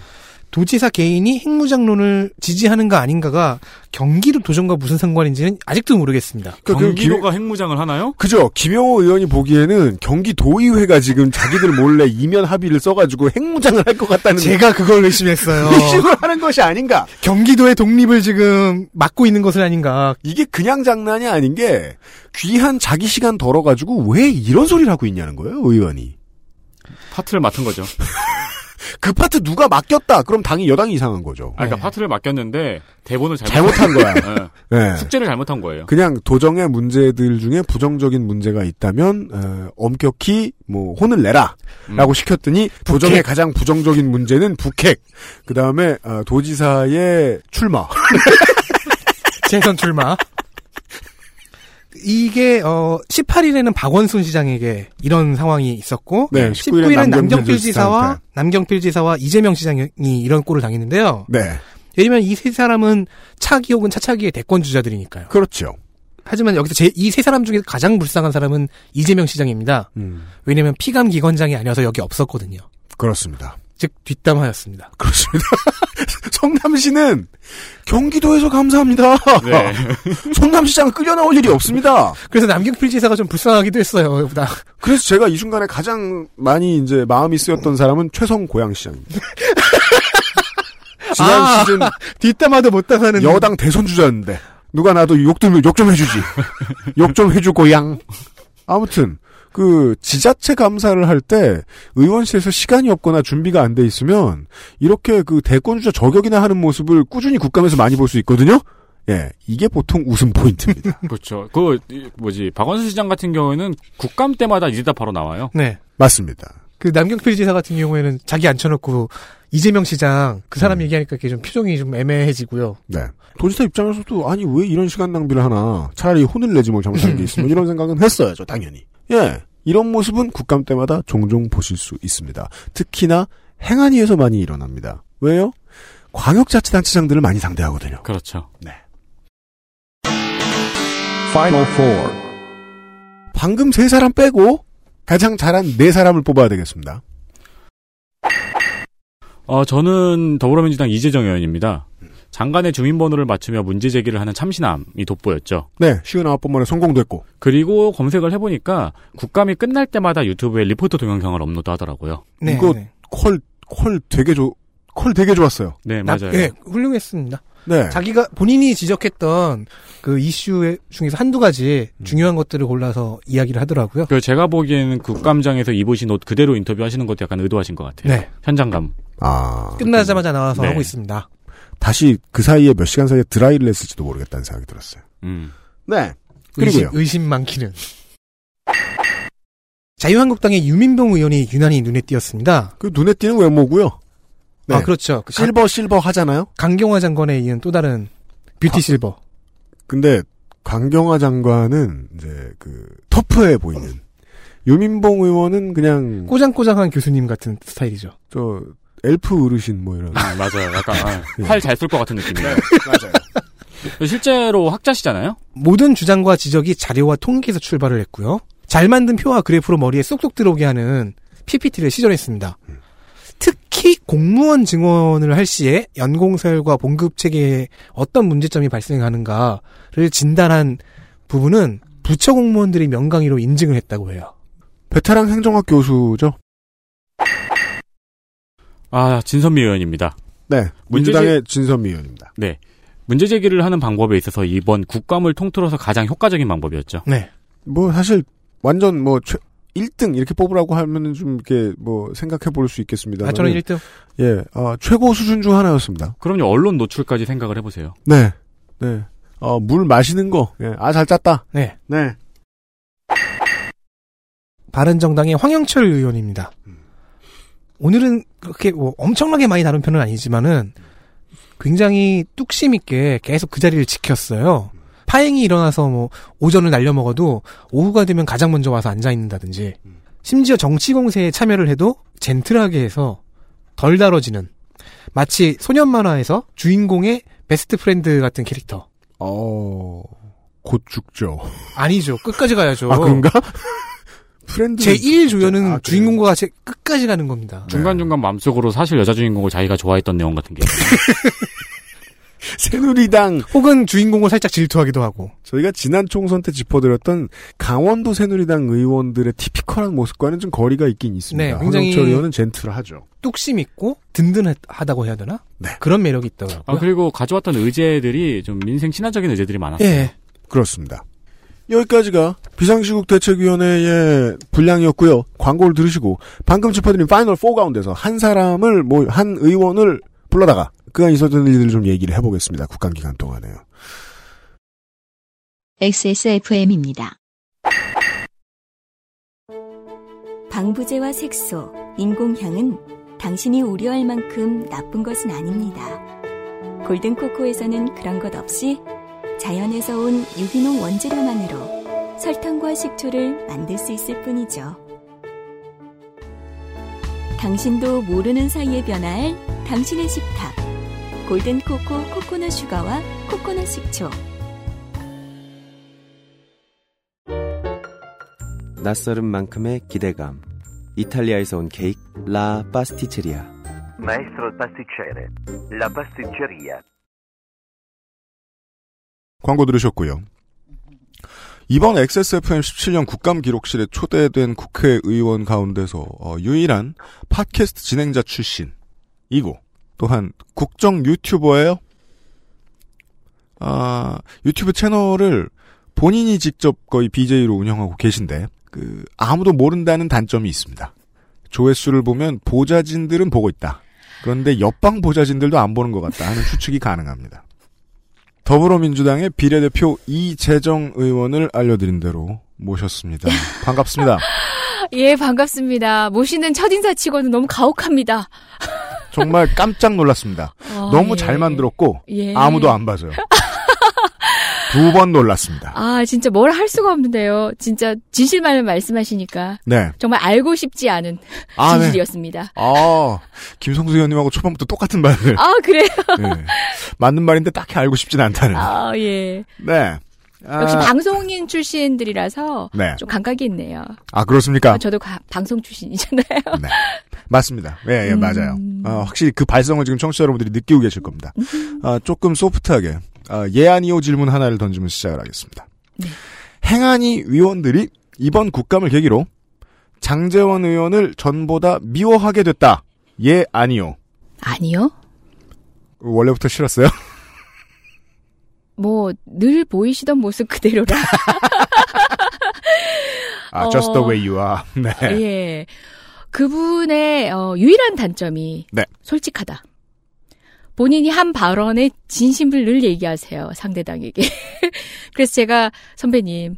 도지사 개인이 핵무장론을 지지하는 거 아닌가가 경기도 도전과 무슨 상관인지는 아직도 모르겠습니다. 그러니까 그 김- 경기도가 핵무장을 하나요? 그죠. 김용호 의원이 보기에는 경기도의회가 지금 자기들 몰래 이면 합의를 써가지고 핵무장을 할 것 같다는 제가 그걸 의심했어요. 의심을 하는 것이 아닌가. 경기도의 독립을 지금 막고 있는 것은 아닌가. 이게 그냥 장난이 아닌 게 귀한 자기 시간 덜어가지고 왜 이런 소리를 하고 있냐는 거예요, 의원이. 파트를 맡은 거죠. 그 파트 누가 맡겼다. 그럼 당이 여당이 이상한 거죠. 아, 그러니까 네. 파트를 맡겼는데 대본을 잘못 잘못한 거야. 예. 네. 숙제를 잘못한 거예요. 그냥 도정의 문제들 중에 부정적인 문제가 있다면 어, 엄격히 뭐 혼을 내라라고 음. 시켰더니 도정의 가장 부정적인 문제는 북핵. 그 다음에 어, 도지사의 출마. 재선 출마. 이게 어 18일에는 박원순 시장에게 이런 상황이 있었고 네, 19일 19일은 은 남경필 지사와 남경필 지사와 이재명 시장이 이런 꼴을 당했는데요. 네, 왜냐면 이 세 사람은 차기 혹은 차차기의 대권 주자들이니까요. 그렇죠. 하지만 여기서 이 세 사람 중에 가장 불쌍한 사람은 이재명 시장입니다. 음, 왜냐면 피감 기관장이 아니어서 여기 없었거든요. 그렇습니다. 즉 뒷담화였습니다. 그렇습니다. 성남시는 경기도에서 감사합니다. 네. 성남시장 끌려 나올 일이 없습니다. 그래서 남경필 지사가 좀 불쌍하기도 했어요. 나 그래서 제가 이 순간에 가장 많이 이제 마음이 쓰였던 사람은 최성 고양시장입니다. 지난 아, 시즌 뒷담화도 못 따사는 여당 대선 주자였는데 누가 나도 욕 좀 욕 좀 해주지. 욕 좀 해주 고 양. 아무튼 그 지자체 감사를 할 때 의원실에서 시간이 없거나 준비가 안 돼 있으면 이렇게 그 대권주자 저격이나 하는 모습을 꾸준히 국감에서 많이 볼 수 있거든요. 예, 이게 보통 웃음 포인트입니다. 그렇죠. 그 이, 뭐지 박원순 시장 같은 경우에는 국감 때마다 이제 다 바로 나와요. 네. 맞습니다. 그 남경필 지사 같은 경우에는 자기 앉혀놓고 이재명 시장 그 사람 음. 얘기하니까 이게 좀 표정이 좀 애매해지고요. 네. 도지사 입장에서도 아니 왜 이런 시간 낭비를 하나 차라리 혼을 내지 뭐 잘못한 게 있으면 이런 생각은 했어야죠 당연히 예 이런 모습은 국감 때마다 종종 보실 수 있습니다 특히나 행안위에서 많이 일어납니다 왜요 광역자치단체장들을 많이 상대하거든요 그렇죠. Final Four. 방금 세 사람 빼고 가장 잘한 네 사람을 뽑아야 되겠습니다 어, 저는 더불어민주당 이재정 의원입니다. 장관의 주민번호를 맞추며 문제 제기를 하는 참신함이 돋보였죠. 네 쉰아홉 번 만에 성공됐고 그리고 검색을 해보니까 국감이 끝날 때마다 유튜브에 리포터 동영상을 업로드 하더라고요. 네. 이거 네. 콜 콜 되게 좋 콜 되게 좋았어요 네, 나- 맞아요. 네, 훌륭했습니다. 네 자기가 본인이 지적했던 그 이슈 중에서 한두 가지 음. 중요한 것들을 골라서 이야기를 하더라고요. 그 제가 보기에는 국감장에서 입으신 옷 그대로 인터뷰하시는 것도 약간 의도하신 것 같아요. 네. 현장감. 아 끝나자마자 나와서 네. 하고 있습니다. 다시 그 사이에 몇 시간 사이에 드라이를 했을지도 모르겠다는 생각이 들었어요 음. 네 의심, 그리고요 의심 많기는. 자유한국당의 유민봉 의원이 유난히 눈에 띄었습니다. 그 눈에 띄는 외모고요. 네. 아 그렇죠. 그 강- 실버 실버 하잖아요. 강경화 장관에 이은 또 다른 뷰티 실버. 근데 강경화 장관은 이제 그 터프해 보이는 유민봉 의원은 그냥 꼬장꼬장한 교수님 같은 스타일이죠. 저 엘프 어르신 뭐 이런. 음, 맞아요. 약간 네. 활잘 쏠 것 같은 느낌이에요. 맞아요. 실제로 학자시잖아요. 모든 주장과 지적이 자료와 통계에서 출발을 했고요. 잘 만든 표와 그래프로 머리에 쏙쏙 들어오게 하는 PPT를 시전했습니다. 특히 공무원 증언을 할 시에 연공서열과 봉급 체계에 어떤 문제점이 발생하는가를 진단한 부분은 부처 공무원들이 명강의로 인증을 했다고 해요. 베테랑 행정학 교수죠. 아 진선미 의원입니다. 네. 민주당의 진선미 의원입니다. 네. 문제 제기를 하는 방법에 있어서 이번 국감을 통틀어서 가장 효과적인 방법이었죠. 네. 뭐 사실 완전 뭐 최, 1등 이렇게 뽑으라고 하면은 좀 이렇게 뭐 생각해 볼 수 있겠습니다. 아, 저는 1등. 예, 아, 최고 수준 중 하나였습니다. 그럼요. 언론 노출까지 생각을 해보세요. 네. 네. 어, 물 마시는 거. 예. 아, 잘 짰다. 네. 네. 바른정당의 황영철 의원입니다. 오늘은 그렇게 뭐 엄청나게 많이 다룬 편은 아니지만은 굉장히 뚝심 있게 계속 그 자리를 지켰어요. 파행이 일어나서 뭐 오전을 날려 먹어도 오후가 되면 가장 먼저 와서 앉아 있는다든지 심지어 정치 공세에 참여를 해도 젠틀하게 해서 덜 다뤄지는 마치 소년 만화에서 주인공의 best friend 같은 캐릭터. 어, 곧 죽죠. 아니죠. 끝까지 가야죠. 아, 그런가? friend. 제1 조연은 아? 주인공과 같이 끝까지 가는 겁니다. 중간중간 마음속으로 사실 여자 주인공을 자기가 좋아했던 내용 같은 게. 새누리당. 혹은 주인공을 살짝 질투하기도 하고. 저희가 지난 총선 때 짚어드렸던 강원도 새누리당 의원들의 typical한 모습과는 좀 거리가 있긴 있습니다. 네, 굉장히- 황영철 의원은 젠틀하죠. 뚝심 있고 든든하다고 해야 되나? 네. 그런 매력이 있더라고요. 아, 그리고 가져왔던 의제들이 좀 민생 친화적인 의제들이 많았어요. 예. 그렇습니다. 여기까지가 비상시국 대책위원회의 분량이었고요. 광고를 들으시고 방금 짚어드린 파이널 4 가운데서 한 사람을 뭐 한 의원을 불러다가 그간 있었던 일들을 좀 얘기를 해보겠습니다. 국감 기간 동안에요. XSFM입니다. 방부제와 색소, 인공향은 당신이 우려할 만큼 나쁜 것은 아닙니다. 골든코코에서는 그런 것 없이 자연에서 온 유기농 원재료만으로 설탕과 식초를 만들 수 있을 뿐이죠. 당신도 모르는 사이에 변화할 당신의 식탁. 골든코코 코코넛 슈가와 코코넛 식초. 낯설은 만큼의 기대감. 이탈리아에서 온 케이크 라 파스티체리아. Maestro il pasticcere. La pasticceria. 광고 들으셨고요. 이번 XSFM 17년 국감 기록실에 초대된 국회의원 가운데서 어, 유일한 팟캐스트 진행자 출신이고 또한 국정 유튜버예요. 아, 유튜브 채널을 본인이 직접 거의 BJ로 운영하고 계신데 그 아무도 모른다는 단점이 있습니다. 조회수를 보면 보좌진들은 보고 있다. 그런데 옆방 보좌진들도 안 보는 것 같다 하는 추측이 가능합니다. 더불어민주당의 비례대표 이재정 의원을 알려드린 대로 모셨습니다. 반갑습니다. 예, 반갑습니다. 모시는 첫인사 치고는 너무 가혹합니다. 정말 깜짝 놀랐습니다. 어, 너무 예. 잘 만들었고 예. 아무도 안 봐서요. 두 번 놀랐습니다. 아, 진짜 뭘 할 수가 없는데요. 진짜 진실만을 말씀하시니까 네. 정말 알고 싶지 않은 아, 네. 진실이었습니다. 아, 김성수 의원님하고 초반부터 똑같은 말을. 아, 그래요? 네. 맞는 말인데 딱히 알고 싶진 않다는. 아, 예. 네. 아, 역시 방송인 출신들이라서 네. 좀 감각이 있네요. 아, 그렇습니까? 아, 저도 가- 방송 출신이잖아요. 네. 맞습니다. 예, 예, 음. 맞아요. 어, 확실히 그 발성을 지금 청취자 여러분들이 느끼고 계실 겁니다. 음. 아, 조금 소프트하게, 아, 예, 아니요 질문 하나를 던지면서 시작을 하겠습니다. 네. 행안위 위원들이 이번 국감을 계기로 장재원 의원을 전보다 미워하게 됐다. 예, 아니요. 아니요. 원래부터 싫었어요? 뭐 늘 보이시던 모습 그대로라. 아, just the 어. way you are. 네. 예. 그분의 어, 유일한 단점이 네. 솔직하다. 본인이 한 발언에 진심을 늘 얘기하세요. 상대당에게. 그래서 제가 선배님,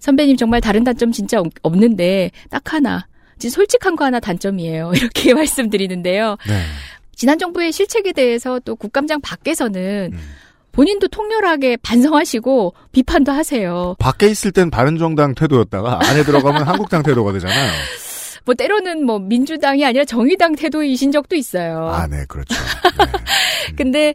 선배님 정말 다른 단점 진짜 없- 없는데 딱 하나. 진짜 솔직한 거 하나 단점이에요. 이렇게 말씀드리는데요. 네. 지난 정부의 실책에 대해서 또 국감장 밖에서는 음. 본인도 통렬하게 반성하시고 비판도 하세요. 밖에 있을 땐 바른정당 태도였다가 안에 들어가면 한국당 태도가 되잖아요. 뭐 때로는 뭐 민주당이 아니라 정의당 태도이신 적도 있어요. 아, 네, 그렇죠. 근데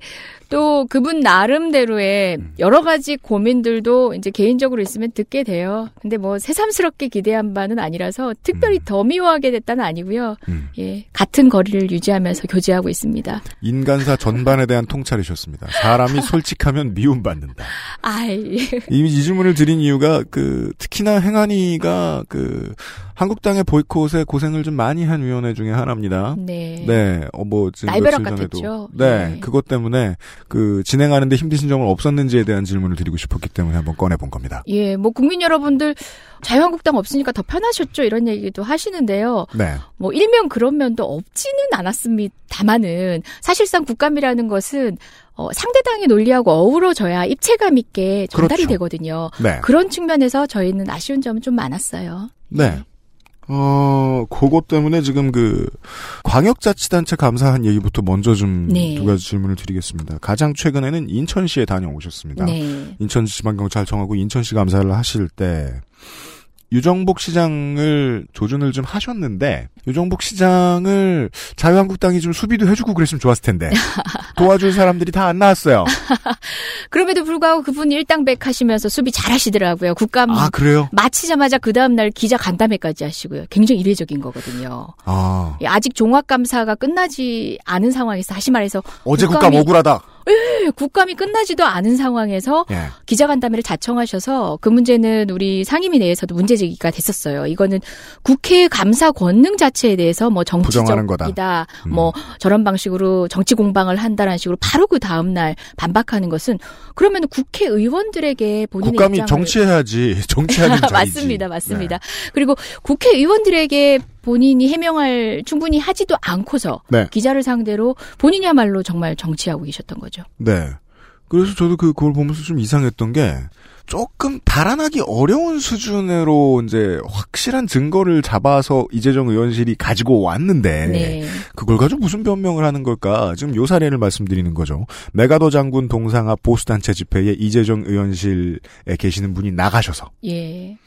또 그분 나름대로의 음. 여러 가지 고민들도 이제 개인적으로 있으면 듣게 돼요. 근데 뭐 새삼스럽게 기대한 바는 아니라서 특별히 더 미워하게 됐다는 아니고요. 음. 예, 같은 거리를 유지하면서 교제하고 있습니다. 인간사 전반에 대한 통찰이셨습니다. 사람이 솔직하면 미움받는다. 아이, 이, 이 질문을 드린 이유가 그 특히나 행안위가 그 한국당의 보이콧에 고생을 좀 많이 한 위원회 중에 하나입니다. 네. 네, 어, 뭐, 지금 날벼락. 같았죠. 네, 네. 그것 때문에, 그, 진행하는데 힘드신 점은 없었는지에 대한 질문을 드리고 싶었기 때문에 한번 꺼내본 겁니다. 예, 뭐 국민 여러분들 자유한국당 없으니까 더 편하셨죠 이런 얘기도 하시는데요. 네. 뭐 일명 그런 면도 없지는 않았습니다만은 사실상 국감이라는 것은 어, 상대당의 논리하고 어우러져야 입체감 있게 전달이 그렇죠. 되거든요. 네. 그런 측면에서 저희는 아쉬운 점은 좀 많았어요. 네. 어, 그것 때문에 지금 그, 광역자치단체 감사한 얘기부터 먼저 좀두 네. 가지 질문을 드리겠습니다. 가장 최근에는 인천시에 다녀오셨습니다. 네. 인천시 지방경찰청하고 인천시 감사를 하실 때, 유정복 시장을 조준을 좀 하셨는데, 유정복 시장을 자유한국당이 좀 수비도 해주고 그랬으면 좋았을 텐데, 도와줄 사람들이 다 안 나왔어요. 그럼에도 불구하고 그분 일당백 하시면서 수비 잘 하시더라고요. 국감 아, 그래요? 마치자마자 그 다음 날 기자 간담회까지 하시고요. 굉장히 이례적인 거거든요. 아, 예, 아직 종합감사가 끝나지 않은 상황에서 다시 말해서 어제 국감 억울하다. 예, 국감이 끝나지도 않은 상황에서 예. 기자간담회를 자청하셔서 그 문제는 우리 상임위 내에서도 문제 제기가 됐었어요. 이거는 국회 감사 권능 자체에 대해서 뭐. 정치적이다, 음. 뭐 저런 방식으로 정치 공방을 한다는 식으로 바로 그 다음 날 반박하는 것은 그러면 국회 의원들에게 본인의 국감이 정치해야지, 정치하는 자리지. 맞습니다, 맞습니다. 네. 그리고 국회 의원들에게 본인이 해명할 충분히 하지도 않고서 네. 기자를 상대로 본인이야말로 정말 정치하고 계셨던 거죠. 네. 그래서 저도 그, 그걸 보면서 좀 이상했던 게, 조금 달아나기 어려운 수준으로 이제 확실한 증거를 잡아서 이재정 의원실이 가지고 왔는데, 네. 그걸 가지고 무슨 변명을 하는 걸까? 지금 요 사례를 말씀드리는 거죠. 메가더 장군 동상 앞 보수단체 집회에 이재정 의원실에 계시는 분이 나가셔서, 예.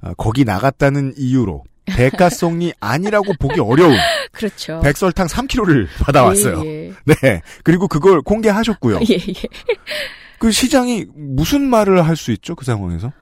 아, 거기 나갔다는 이유로, 대가성이 아니라고 보기 어려운 그렇죠. 백설탕 3kg를 받아왔어요. 예, 예. 네. 그리고 그걸 공개하셨고요. 예, 예. 그 시장이 무슨 말을 할 수 있죠? 그 상황에서?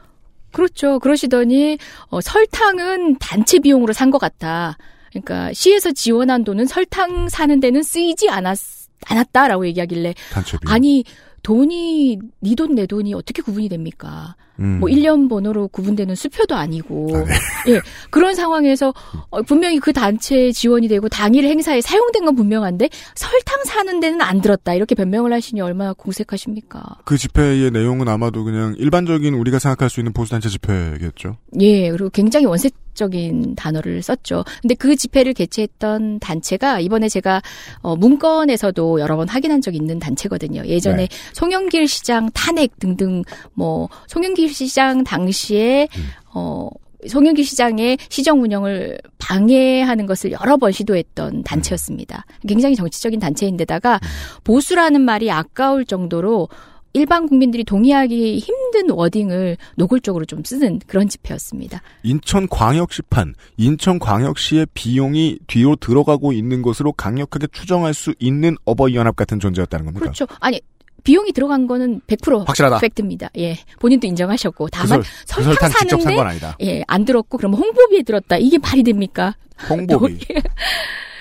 그렇죠. 그러시더니 어, 설탕은 단체 비용으로 산 것 같다. 그러니까 시에서 지원한 돈은 설탕 사는 데는 쓰이지 않았 않았다라고 얘기하길래 단체 비용. 아니 돈이 네 돈 내 돈이 어떻게 구분이 됩니까? 음. 뭐 1년 번호로 구분되는 수표도 아니고 예 그런 상황에서 어, 분명히 그 단체에 지원이 되고 당일 행사에 사용된 건 분명한데 설탕 사는 데는 안 들었다 이렇게 변명을 하시니 얼마나 공색하십니까? 그 집회의 내용은 아마도 그냥 일반적인 우리가 생각할 수 있는 보수 단체 집회겠죠. 예 그리고 굉장히 원색적인 단어를 썼죠. 근데 그 집회를 개최했던 단체가 이번에 제가 어, 문건에서도 여러 번 확인한 적이 있는 단체거든요. 예전에 네. 송영길 시장 탄핵 등등 뭐 송영길 시장 당시에 어 송영길 시장의 시정 운영을 방해하는 것을 여러 번 시도했던 단체였습니다. 굉장히 정치적인 단체인데다가 보수라는 말이 아까울 정도로 일반 국민들이 동의하기 힘든 워딩을 노골적으로 좀 쓰는 그런 집회였습니다. 인천광역시판, 인천광역시의 비용이 뒤로 들어가고 있는 것으로 강력하게 추정할 수 있는 어버이연합 같은 존재였다는 겁니까? 그렇죠. 아니 비용이 들어간 거는 100% 확실하다. 팩트입니다. 예, 본인도 인정하셨고 그 다만 설- 그 설탕 설탕 직접 산 사는데 건 아니다. 예, 안 들었고 그러면 홍보비에 들었다. 이게 말이 됩니까? 홍보비.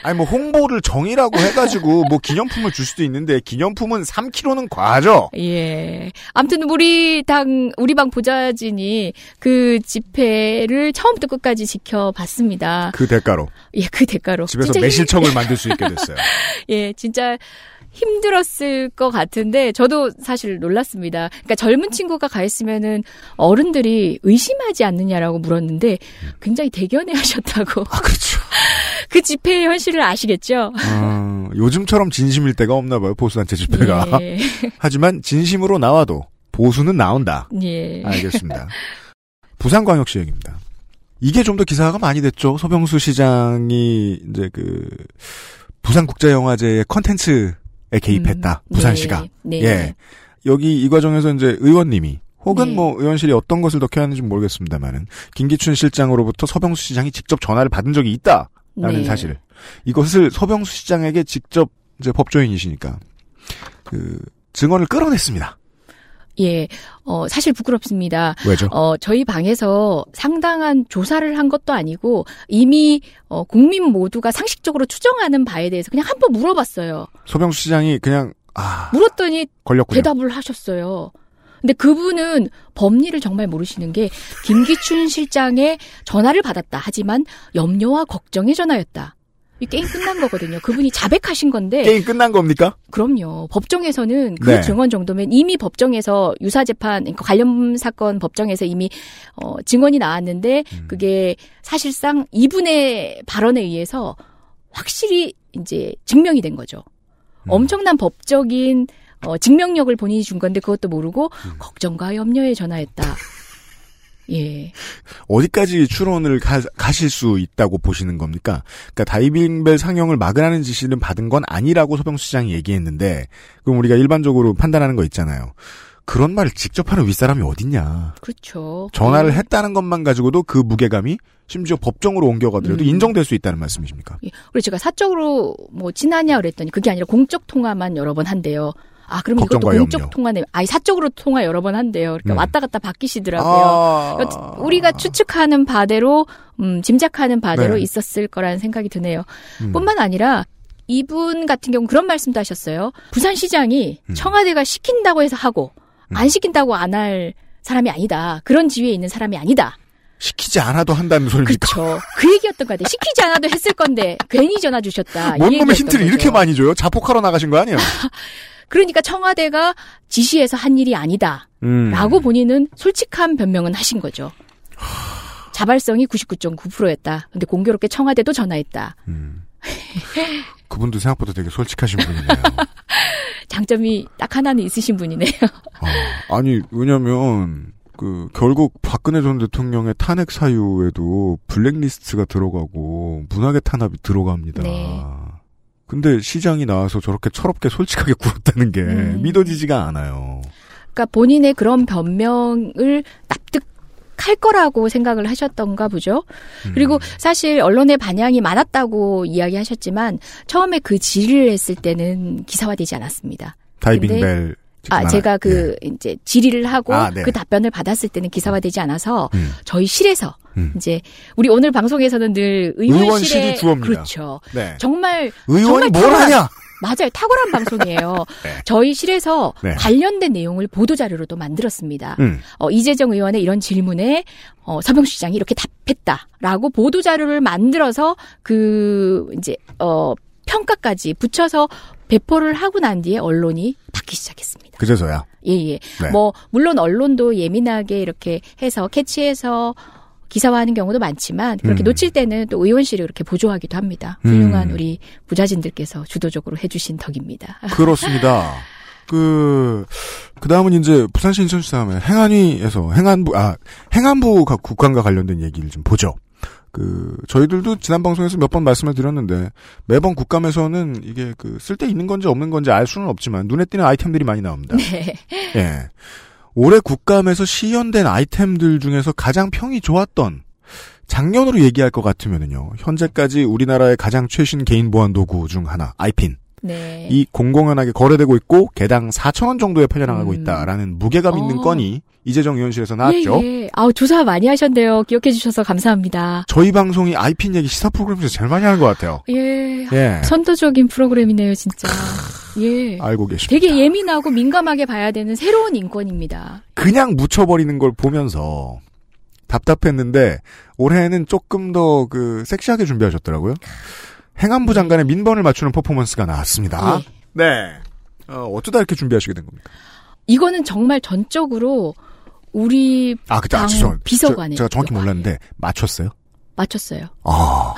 아니 뭐 홍보를 정의라고 해가지고 뭐 기념품을 줄 수도 있는데 기념품은 3kg는 과하죠. 예. 아무튼 우리 당 우리 방 보좌진이 그 집회를 처음부터 끝까지 지켜봤습니다. 그 대가로 예, 그 대가로 집에서 매실청을 만들 수 있게 됐어요. 예, 진짜 힘들었을 것 같은데 저도 사실 놀랐습니다. 그러니까 젊은 친구가 가 있으면은 어른들이 의심하지 않느냐라고 물었는데 굉장히 대견해 하셨다고. 아 그렇죠. 그 집회의 현실을 아시겠죠? 어, 요즘처럼 진심일 때가 없나 봐요 보수단체 집회가. 예. 하지만 진심으로 나와도 보수는 나온다. 예. 알겠습니다. 부산광역시 얘기입니다. 이게 좀 더 기사가 많이 됐죠. 소병수 시장이 이제 그 부산국제영화제의 컨텐츠에 개입했다. 음, 부산시가. 네. 네. 예. 여기 이 과정에서 이제 의원님이 혹은 네. 뭐 의원실이 어떤 것을 덕해야 하는지 모르겠습니다만은 김기춘 실장으로부터 서병수 시장이 직접 전화를 받은 적이 있다라는 네. 사실. 이것을 서병수 시장에게 직접 이제 법조인이시니까 그 증언을 끌어냈습니다. 예. 어, 사실 부끄럽습니다. 왜죠? 어, 저희 방에서 상당한 조사를 한 것도 아니고 이미 어, 국민 모두가 상식적으로 추정하는 바에 대해서 그냥 한 번 물어봤어요. 서병수 시장이 그냥 아 물었더니 걸렸군요. 대답을 하셨어요. 근데 그분은 법리를 정말 모르시는 게 김기춘 실장의 전화를 받았다. 하지만 염려와 걱정의 전화였다. 이 게임 끝난 거거든요. 그분이 자백하신 건데 게임 끝난 겁니까? 그럼요. 법정에서는 그 네. 증언 정도면 이미 법정에서 유사 재판 그러니까 관련 사건 법정에서 이미 어 증언이 나왔는데 음. 그게 사실상 이분의 발언에 의해서 확실히 이제 증명이 된 거죠. 음. 엄청난 법적인 어 증명력을 본인이 준 건데 그것도 모르고 음. 걱정과 염려에 전화했다. 예. 어디까지 추론을 가, 가실 수 있다고 보시는 겁니까? 그러니까 다이빙벨 상영을 막으라는 지시는 받은 건 아니라고 서병수 시장이 얘기했는데 그럼 우리가 일반적으로 판단하는 거 있잖아요. 그런 말을 직접 하는 윗사람이 어딨냐. 그렇죠. 전화를 예. 했다는 것만 가지고도 그 무게감이 심지어 법정으로 옮겨가더라도 음. 인정될 수 있다는 말씀이십니까? 예. 그리고 제가 사적으로 뭐 친하냐 그랬더니 그게 아니라 공적 통화만 여러 번 한대요. 아, 그럼 이것도 공적. 통화네. 아니, 사적으로 통화 여러 번 한대요. 그러니까 음. 왔다 갔다 바뀌시더라고요. 아. 그러니까 우리가 추측하는 바대로, 음, 짐작하는 바대로 네. 있었을 거라는 생각이 드네요. 음. 뿐만 아니라 이분 같은 경우 그런 말씀도 하셨어요. 부산시장이 음. 청와대가 시킨다고 해서 하고, 음. 안 시킨다고 안 할 사람이 아니다. 그런 지위에 있는 사람이 아니다. 시키지 않아도 한다는 소리입니까? 그렇죠. 그 얘기였던 것 같아요. 시키지 않아도 했을 건데 괜히 전화 주셨다. 이뭔 놈의 힌트를 거죠. 이렇게 많이 줘요? 자폭하러 나가신 거 아니에요? 그러니까 청와대가 지시해서 한 일이 아니다. 음. 라고 본인은 솔직한 변명은 하신 거죠. 자발성이 99.9%였다. 근데 공교롭게 청와대도 전화했다. 음. 그분도 생각보다 되게 솔직하신 분이네요. 장점이 딱 하나는 있으신 분이네요. 아, 아니 왜냐면 그 결국 박근혜 전 대통령의 탄핵 사유에도 블랙리스트가 들어가고 문학의 탄압이 들어갑니다. 네. 근데 시장이 나와서 저렇게 철없게 솔직하게 굴었다는 게 음. 믿어지지가 않아요. 그러니까 본인의 그런 변명을 납득할 거라고 생각을 하셨던가 보죠. 음. 그리고 사실 언론의 반향이 많았다고 이야기하셨지만 처음에 그 질의를 했을 때는 기사화되지 않았습니다. 다이빙 벨 아, 제가 그 이제 질의를 하고 예. 아, 네. 그 답변을 받았을 때는 기사화되지 않아서 음. 저희 실에서 음. 이제 우리 오늘 방송에서는 늘 의원실이 주어입니다. 그렇죠. 네. 정말 의원이 정말 뭘 탁월한- 하냐? 맞아요. 탁월한 방송이에요. 네. 저희 실에서 네. 관련된 내용을 보도자료로도 만들었습니다. 음. 어, 이재정 의원의 이런 질문에 어, 서병수 시장이 이렇게 답했다라고 보도자료를 만들어서 그 이제 어, 평가까지 붙여서 배포를 하고 난 뒤에 언론이 받기 시작했습니다. 그제서야. 예, 예. 네. 뭐, 물론 언론도 예민하게 이렇게 해서 캐치해서 기사화하는 경우도 많지만 그렇게 음. 놓칠 때는 또 의원실이 그렇게 보조하기도 합니다. 훌륭한 음. 우리 부자진들께서 주도적으로 해주신 덕입니다. 그렇습니다. 그, 그 다음은 이제 부산시 인천시 다음에 행안위에서 행안부, 아, 행안부 가- 국감과 관련된 얘기를 좀 보죠. 그, 저희들도 지난 방송에서 몇 번 말씀을 드렸는데, 매번 국감에서는 이게 그, 쓸데 있는 건지 없는 건지 알 수는 없지만, 눈에 띄는 아이템들이 많이 나옵니다. 네. 예. 올해 국감에서 시연된 아이템들 중에서 가장 평이 좋았던, 작년으로 얘기할 것 같으면은요, 현재까지 우리나라의 가장 최신 개인 보안 도구 중 하나, 아이핀. 네. 이 공공연하게 거래되고 있고 개당 4천 원 정도에 팔려나가고 음. 있다라는 무게감 있는 어. 건이 이재정 의원실에서 나왔죠. 예, 예. 아우, 조사 많이 하셨네요. 기억해 주셔서 감사합니다. 저희 방송이 아이핀 얘기 시사 프로그램에서 제일 많이 하는 것 같아요. 예. 예. 선도적인 프로그램이네요, 진짜. 예. 알고 계십니다. 되게 예민하고 민감하게 봐야 되는 새로운 인권입니다. 그냥 묻혀버리는 걸 보면서 답답했는데 올해는 조금 더 그 섹시하게 준비하셨더라고요. 행안부 장관의 민번을 맞추는 퍼포먼스가 나왔습니다. 예. 네. 어, 어쩌다 이렇게 준비하시게 된 겁니까? 이거는 정말 전적으로 우리 아, 그때 아. 비서관의 저- 제가 정확히 몰랐는데 맞췄어요? 맞췄어요. 아,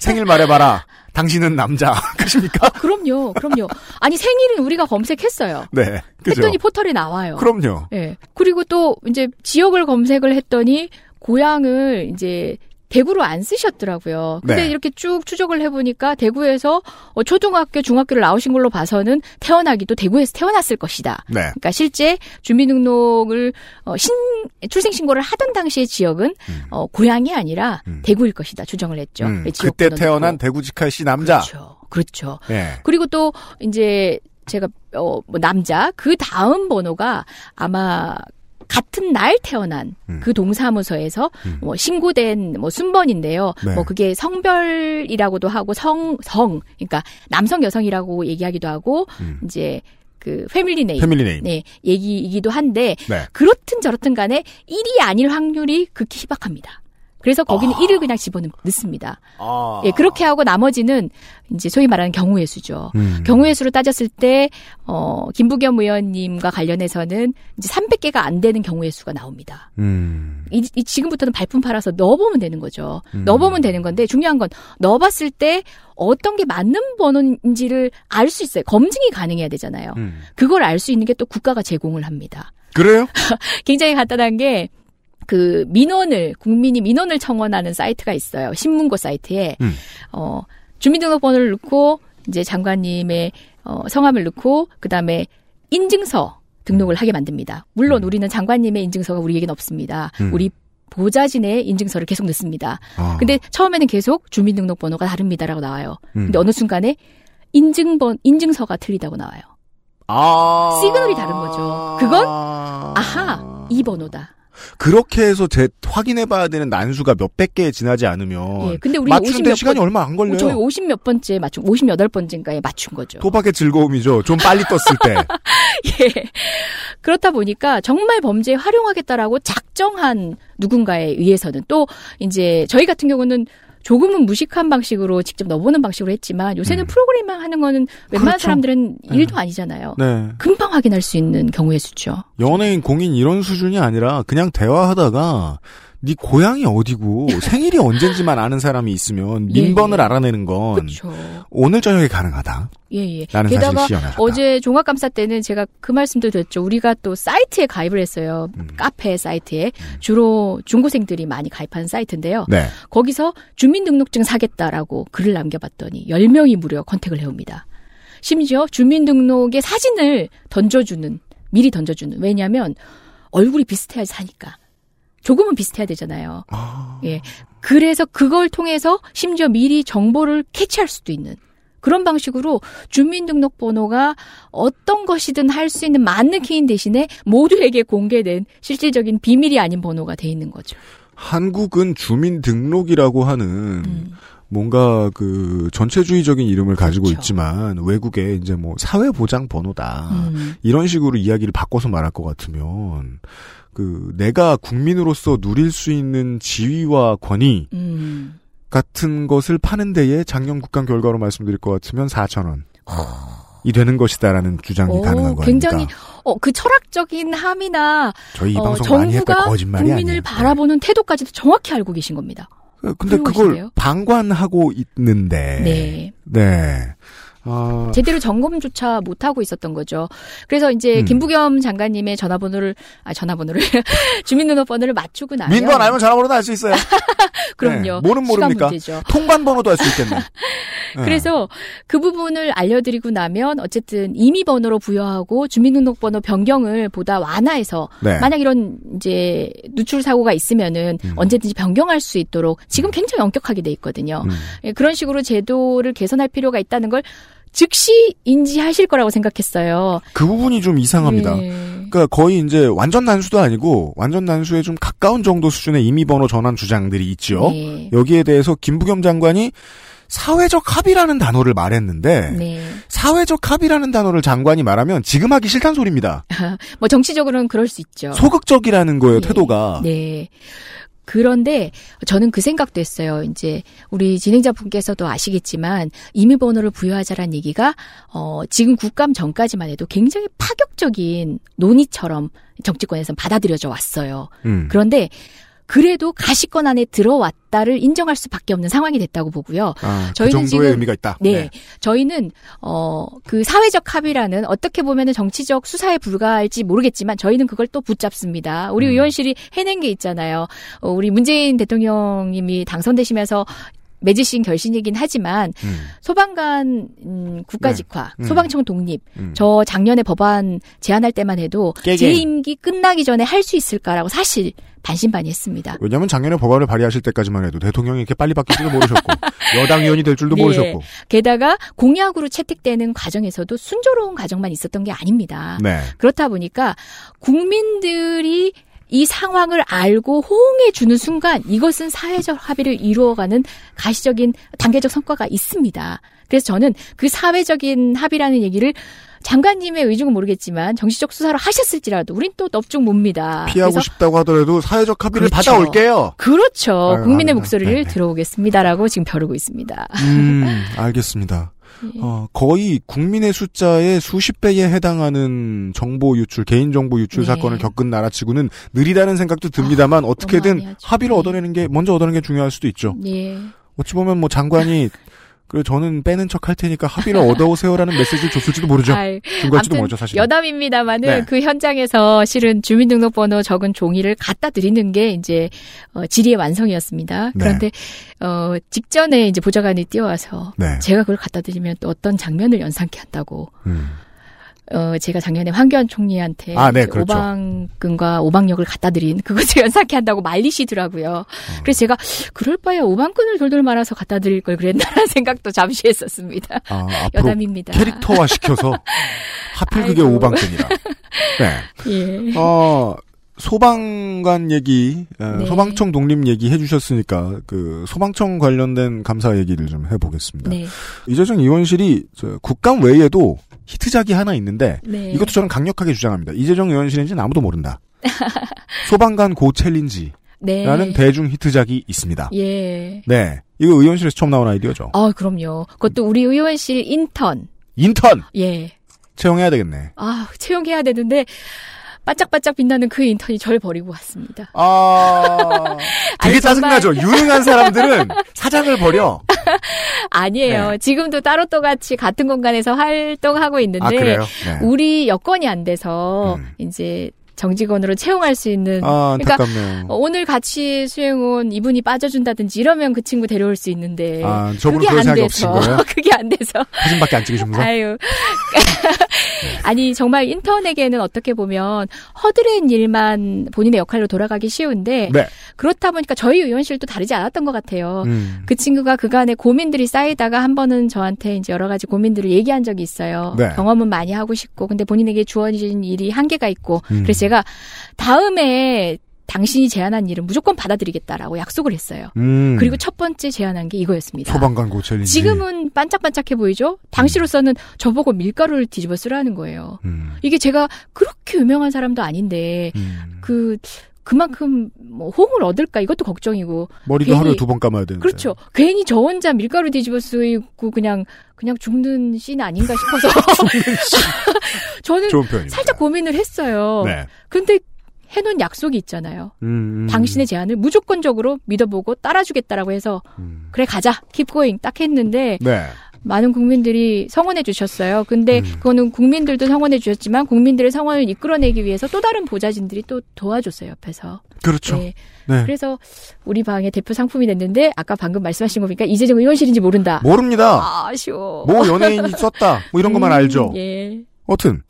생일 말해봐라. 당신은 남자. 그십니까? 그럼요, 그럼요. 아니 생일은 우리가 검색했어요. 네. 그죠? 했더니 포털에 나와요. 그럼요. 예. 그리고 또 이제 지역을 검색을 했더니 고향을 이제 대구로 안 쓰셨더라고요. 근데 네. 이렇게 쭉 추적을 해보니까 대구에서 어, 초등학교, 중학교를 나오신 걸로 봐서는 태어나기도 대구에서 태어났을 것이다. 네. 그러니까 실제 주민등록을 어, 신 출생 신고를 하던 당시의 지역은 어, 고향이 아니라 대구일 것이다 추정을 했죠. 음, 예, 지역 그때 태어난. 대구 직할 씨 남자. 그렇죠. 그렇죠. 예. 그리고 또 이제 제가 어, 뭐 남자 그 다음 번호가 아마 같은 날 태어난 음. 그 동사무소에서 뭐 신고된 뭐 순번인데요. 네. 뭐 그게 성별이라고도 하고 성, 성, 그러니까 남성 여성이라고 얘기하기도 하고 이제 그 family name, 음. family name. 네 얘기이기도 한데 네. 그렇든 저렇든 간에 1이 아닐 확률이 극히 희박합니다. 그래서 거기는 1을 그냥 집어넣습니다. 아. 예, 그렇게 하고 나머지는 이제 소위 말하는 경우의 수죠. 음. 경우의 수로 따졌을 때, 어, 김부겸 의원님과 관련해서는 이제 300개가 안 되는 경우의 수가 나옵니다. 음. 이, 이 지금부터는 발품 팔아서 넣어보면 되는 거죠. 음. 넣어보면 되는 건데 중요한 건 넣어봤을 때 어떤 게 맞는 번호인지를 알 수 있어요. 검증이 가능해야 되잖아요. 음. 그걸 알 수 있는 게 또 국가가 제공을 합니다. 그래요? 굉장히 간단한 게, 그, 민원을, 국민이 민원을 청원하는 사이트가 있어요. 신문고 사이트에. 음. 어, 주민등록번호를 넣고, 이제 장관님의, 어, 성함을 넣고, 그 다음에 인증서 등록을 하게 만듭니다. 물론 우리는 장관님의 인증서가 우리에겐 없습니다. 음. 우리 보좌진의 인증서를 계속 넣습니다. 아. 근데 처음에는 계속 주민등록번호가 다릅니다라고 나와요. 음. 근데 어느 순간에 인증번, 인증서가 틀리다고 나와요. 아. 시그널이 다른 거죠. 그건 아하 이 번호다. 그렇게 해서 제 확인해봐야 되는 난수가 몇백 개 지나지 않으면 예, 근데 우리 맞추는데 50몇 시간이 번- 얼마 안 걸려요. 저희 50 몇 번째 맞춘 58 번째인가에 맞춘 거죠. 도박의 즐거움이죠. 좀 빨리 떴을 때. 예. 그렇다 보니까 정말 범죄에 활용하겠다라고 작정한 누군가에 의해서는 또 이제 저희 같은 경우는 조금은 무식한 방식으로 직접 넣어보는 방식으로 했지만 요새는 프로그래밍 하는 거는 웬만한 그렇죠. 사람들은 일도 아니잖아요. 네. 금방 확인할 수 있는 경우의 수죠. 연예인, 공인 이런 수준이 아니라 그냥 대화하다가 네 고향이 어디고 생일이 언젠지만 아는 사람이 있으면 예, 민번을 예. 알아내는 건 그렇죠. 오늘 저녁에 가능하다. 예, 예. 게다가. 어제 종합감사 때는 제가 그 말씀도 드렸죠. 우리가 또 사이트에 가입을 했어요. 음. 카페 사이트에. 주로 중고생들이 많이 가입하는 사이트인데요. 네. 거기서 주민등록증 사겠다라고 글을 남겨봤더니 10명이 무려 컨택을 해옵니다. 심지어 주민등록의 사진을 던져주는, 미리 던져주는. 왜냐하면 얼굴이 비슷해야 사니까. 조금은 비슷해야 되잖아요. 예. 그래서 그걸 통해서 심지어 미리 정보를 캐치할 수도 있는 그런 방식으로 주민등록번호가 어떤 것이든 할 수 있는 만능키인 대신에 모두에게 공개된 실질적인 비밀이 아닌 번호가 돼 있는 거죠. 한국은 주민등록이라고 하는 음. 뭔가 그 전체주의적인 이름을 가지고 그렇죠. 있지만 외국에 이제 뭐 사회보장 번호다 음. 이런 식으로 이야기를 바꿔서 말할 것 같으면 그 내가 국민으로서 누릴 수 있는 지위와 권위 음. 같은 것을 파는 데에 작년 국감 결과로 말씀드릴 것 같으면 4천 원. 이 되는 것이다라는 주장이 오, 가능한 거 굉장히? 어, 그 철학적인 함이나 저희 이 어, 방송 많이 했다 거짓말이 국민을 아니에요. 바라보는 태도까지도 정확히 알고 계신 겁니다. 네. 근데 그걸 훌륭하신데요? 방관하고 있는데. 네. 네. 아, 제대로 점검조차 못 하고 있었던 거죠. 그래서 이제 음. 김부겸 장관님의 전화번호를, 아, 전화번호를, 주민등록번호를 맞추고 나면. 민번 알면 전화번호도 알 수 있어요. 그럼요. 네, 뭐는 모릅니까? 문제죠. 통관 번호도 알 수 있겠네. 네. 그래서 그 부분을 알려드리고 나면 어쨌든 임의 번호로 부여하고 주민등록번호 변경을 보다 완화해서 네. 만약 이런 이제 누출 사고가 있으면은 음. 언제든지 변경할 수 있도록 지금 굉장히 엄격하게 돼 있거든요. 음. 예, 그런 식으로 제도를 개선할 필요가 있다는 걸 즉시 인지하실 거라고 생각했어요. 그 부분이 좀 이상합니다. 예. 그러니까 거의 이제 완전 난수도 아니고 완전 난수에 좀 가까운 정도 수준의 임의번호 전환 주장들이 있죠. 네. 여기에 대해서 김부겸 장관이 사회적 합의라는 단어를 말했는데 네. 사회적 합의라는 단어를 장관이 말하면 지금 하기 싫다는 소리입니다. 뭐 정치적으로는 그럴 수 있죠. 소극적이라는 거예요, 네. 태도가. 네. 그런데 저는 그 생각도 했어요. 이제 우리 진행자분께서도 아시겠지만 임의번호를 부여하자라는 얘기가 어 지금 국감 전까지만 해도 굉장히 파격적인 논의처럼 정치권에서 받아들여져 왔어요. 음. 그런데 그래도 가시권 안에 들어왔다를 인정할 수밖에 없는 상황이 됐다고 보고요. 아, 그 저희는 정도의 지금- 의미가 있다. 네. 저희는 어 그 사회적 합의라는 어떻게 보면은 정치적 수사에 불과할지 모르겠지만 저희는 그걸 또 붙잡습니다. 우리 음. 의원실이 해낸 게 있잖아요. 어, 우리 문재인 대통령님이 당선되시면서 맺으신 결신이긴 하지만 음. 소방관 음, 국가직화, 네. 음. 소방청 독립. 음. 저 작년에 법안 제안할 때만 해도. 제 임기 끝나기 전에 할 수 있을까라고 사실 반신반의했습니다. 왜냐하면 작년에 법안을 발의하실 때까지만 해도 대통령이 이렇게 빨리 바뀔 줄도 모르셨고 여당 의원이 될 줄도 네. 모르셨고. 게다가 공약으로 채택되는 과정에서도 순조로운 과정만 있었던 게 아닙니다. 네. 그렇다 보니까 국민들이 이 상황을 알고 호응해 주는 순간 이것은 사회적 합의를 이루어가는 가시적인 단계적 성과가 있습니다. 그래서 저는 그 사회적인 합의라는 얘기를 장관님의 의중은 모르겠지만 정치적 수사로 하셨을지라도 우린 또 넙죽 봅니다. 피하고 싶다고 하더라도 사회적 합의를 그렇죠. 받아올게요. 그렇죠. 아유, 국민의 아닙니다. 목소리를 네, 네. 들어오겠습니다라고 지금 벼르고 있습니다. 음, 알겠습니다. 예. 어, 거의 국민의 숫자의 수십 배에 해당하는 정보 유출, 개인 정보 유출 네. 사건을 겪은 나라치고는 느리다는 생각도 듭니다만 어떻게든 많이 하죠. 합의를 네. 얻어내는 게 먼저 얻어내는 게 중요할 수도 있죠. 예. 어찌 보면 뭐 장관이 그 저는 빼는 척 할 테니까 합의를 얻어오세요라는 메시지를 줬을지도 모르죠. 걸지도 아무튼 모르죠 사실. 여담입니다만은 네. 그 현장에서 실은 주민등록번호 적은 종이를 갖다 드리는 게 이제 어, 질의의 완성이었습니다. 네. 그런데 어, 직전에 이제 보좌관이 뛰어와서 네. 제가 그걸 갖다 드리면 또 어떤 장면을 연상케 한다고 음. 어, 제가 작년에 황교안 총리한테 아, 네, 그렇죠. 오방근과 오방역을 갖다 드린 그것을 연상케 한다고 말리시더라고요. 어. 그래서 제가 그럴 바에 오방근을 돌돌 말아서 갖다 드릴 걸 그랬나라는 생각도 잠시 했었습니다. 아, 여담입니다. 캐릭터화 시켜서 하필 그게 아이고. 오방끈이라. 네. 예. 어, 소방관 얘기, 어, 네. 소방청 독립 얘기 해주셨으니까, 그, 소방청 관련된 감사 얘기를 좀 해보겠습니다. 네. 이재정 의원실이, 저, 국감 외에도 히트작이 하나 있는데, 네. 이것도 저는 강력하게 주장합니다. 이재정 의원실인지는 아무도 모른다. 소방관 GO 챌린지라는 네. 대중 히트작이 있습니다. 예. 네. 이거 의원실에서 처음 나온 아이디어죠. 아, 그럼요. 그것도 우리 의원실 인턴. 인턴! 예. 채용해야 되겠네. 아, 채용해야 되는데 반짝반짝 빛나는 그 인턴이 절 버리고 왔습니다. 아, 되게 아니, 짜증나죠. 유능한 사람들은 사장을 버려. 아니에요. 네. 지금도 따로 또 같이 같은 공간에서 활동하고 있는데 아, 그래요? 네. 우리 여건이 안 돼서 음. 이제 정직원으로 채용할 수 있는 아, 그러니까. 어, 오늘 같이 수행 온 이분이 빠져준다든지 이러면 그 친구 데려올 수 있는데 아, 그게 안 돼서 없으신 거예요? 그게 안 돼서 사진밖에 안 찍으시면서? 아유. 아니, 정말 인턴에게는 어떻게 보면 허드렛 일만 본인의 역할로 돌아가기 쉬운데, 네. 그렇다 보니까 저희 의원실도 다르지 않았던 것 같아요. 음. 그 친구가 그간에 고민들이 쌓이다가 한 번은 저한테 이제 여러 가지 고민들을 얘기한 적이 있어요. 네. 경험은 많이 하고 싶고, 근데 본인에게 주어진 일이 한계가 있고, 음. 그래서 제가 다음에 당신이 제안한 일은 무조건 받아들이겠다라고 약속을 했어요. 음. 그리고 첫 번째 제안한 게 이거였습니다. 소방관 고챌린지. 지금은 반짝반짝해 보이죠? 당시로서는 저보고 밀가루를 뒤집어 쓰라는 거예요. 음. 이게 제가 그렇게 유명한 사람도 아닌데 음. 그 그만큼 뭐 호응을 얻을까 이것도 걱정이고 머리도 괜히- 하루에 두 번 감아야 되는데. 그렇죠. 괜히 저 혼자 밀가루 뒤집어 쓰고 그냥 그냥 죽는 씬 아닌가 싶어서 저는. 살짝 고민을 했어요. 네. 근데 해놓은 약속이 있잖아요. 음, 음. 당신의 제안을 무조건적으로 믿어보고 따라주겠다라고 해서 음. 그래 가자 킵 고잉 딱 했는데 네. 많은 국민들이 성원해 주셨어요. 근데 음. 그거는 국민들도 성원해 주셨지만 국민들의 성원을 이끌어내기 위해서 또 다른 보좌진들이 또 도와줬어요 옆에서. 그렇죠. 네. 네. 그래서 우리 방의 대표 상품이 됐는데 아까 방금 말씀하신 거 보니까 이재정 의원실인지 모른다. 모릅니다. 아, 아쉬워. 뭐 연예인이 썼다. 뭐 이런 것만 음, 알죠. 예. 어튼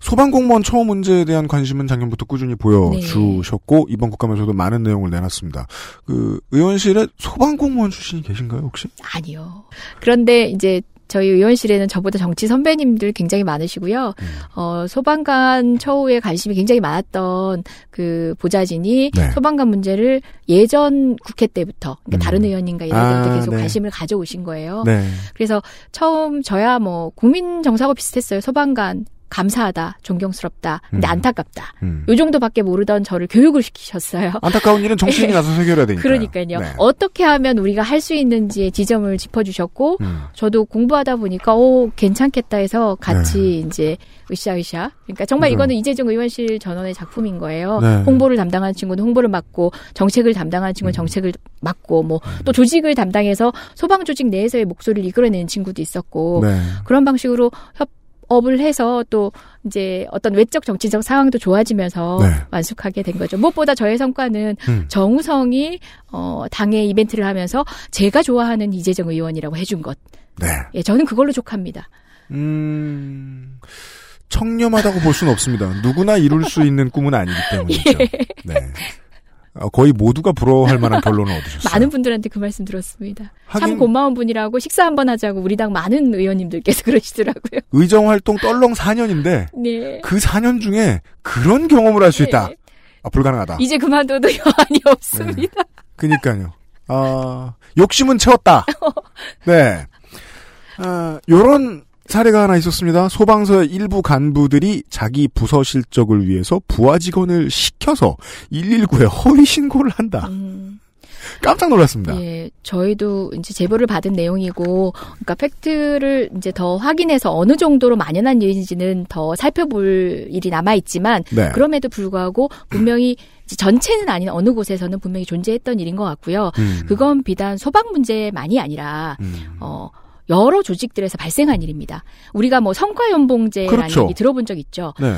소방공무원 처우 문제에 대한 관심은 작년부터 꾸준히 보여주셨고 이번 국감에서도 많은 내용을 내놨습니다. 그 의원실에 소방공무원 출신이 계신가요 혹시? 아니요. 그런데 이제 저희 의원실에는 저보다 정치 선배님들 굉장히 많으시고요. 음. 어, 소방관 처우에 관심이 굉장히 많았던 그 보좌진이 네. 소방관 문제를 예전 국회 때부터, 그러니까 음. 다른 의원님과 때부터 아, 계속 네. 관심을 가져오신 거예요. 네. 그래서 처음 저야 뭐 국민 정서하고 비슷했어요. 소방관 감사하다, 존경스럽다, 근데 음. 안타깝다. 음. 요 정도밖에 모르던 저를 교육을 시키셨어요. 안타까운 일은 정치인이 나서서 해결해야 되니까. 그러니까요. 네. 어떻게 하면 우리가 할 수 있는지의 지점을 짚어주셨고, 음. 저도 공부하다 보니까, 오, 괜찮겠다 해서 같이 이제, 으쌰으쌰. 그러니까 정말 네. 이거는 이재정 의원실 전원의 작품인 거예요. 네. 홍보를 담당하는 친구는 홍보를 맡고, 정책을 담당하는 음. 친구는 정책을 맡고, 뭐, 또 조직을 담당해서 소방 조직 내에서의 목소리를 이끌어내는 친구도 있었고, 네. 그런 방식으로 협 업을 해서 또 이제 어떤 외적 정치적 상황도 좋아지면서 네. 완숙하게 된 거죠. 무엇보다 저의 성과는 음. 정우성이 어 당의 이벤트를 하면서 제가 좋아하는 이재정 의원이라고 해준 것. 네. 예, 저는 그걸로 족합니다. 음. 청렴하다고 볼 수는 없습니다. 누구나 이룰 수 있는 꿈은 아니기 때문이죠. 네. 어, 거의 모두가 부러워할 만한 결론을 얻으셨어요. 많은 분들한테 그 말씀 들었습니다. 하긴- 참 고마운 분이라고 식사 한번 하자고 우리 당 많은 의원님들께서 그러시더라고요. 의정 활동 떨렁 4년인데 네. 그 4년 중에 그런 경험을 할 수 있다. 네. 아, 불가능하다. 이제 그만둬도 여한이 없습니다. 그니까요. 아, 욕심은 채웠다. 네. 아, 요런 사례가 하나 있었습니다. 소방서의 일부 간부들이 자기 부서 실적을 위해서 부하 직원을 시켜서 119에 허위 신고를 한다. 음. 깜짝 놀랐습니다. 예, 저희도 이제 제보를 받은 내용이고, 그러니까 팩트를 이제 더 확인해서 어느 정도로 만연한 일인지는 더 살펴볼 일이 남아 있지만, 네. 그럼에도 불구하고 분명히 전체는 아닌 어느 곳에서는 분명히 존재했던 일인 것 같고요. 음. 그건 비단 소방 문제만이 아니라 음. 어. 여러 조직들에서 발생한 일입니다. 우리가 뭐 성과연봉제라는 그렇죠. 얘기 들어본 적 있죠. 네.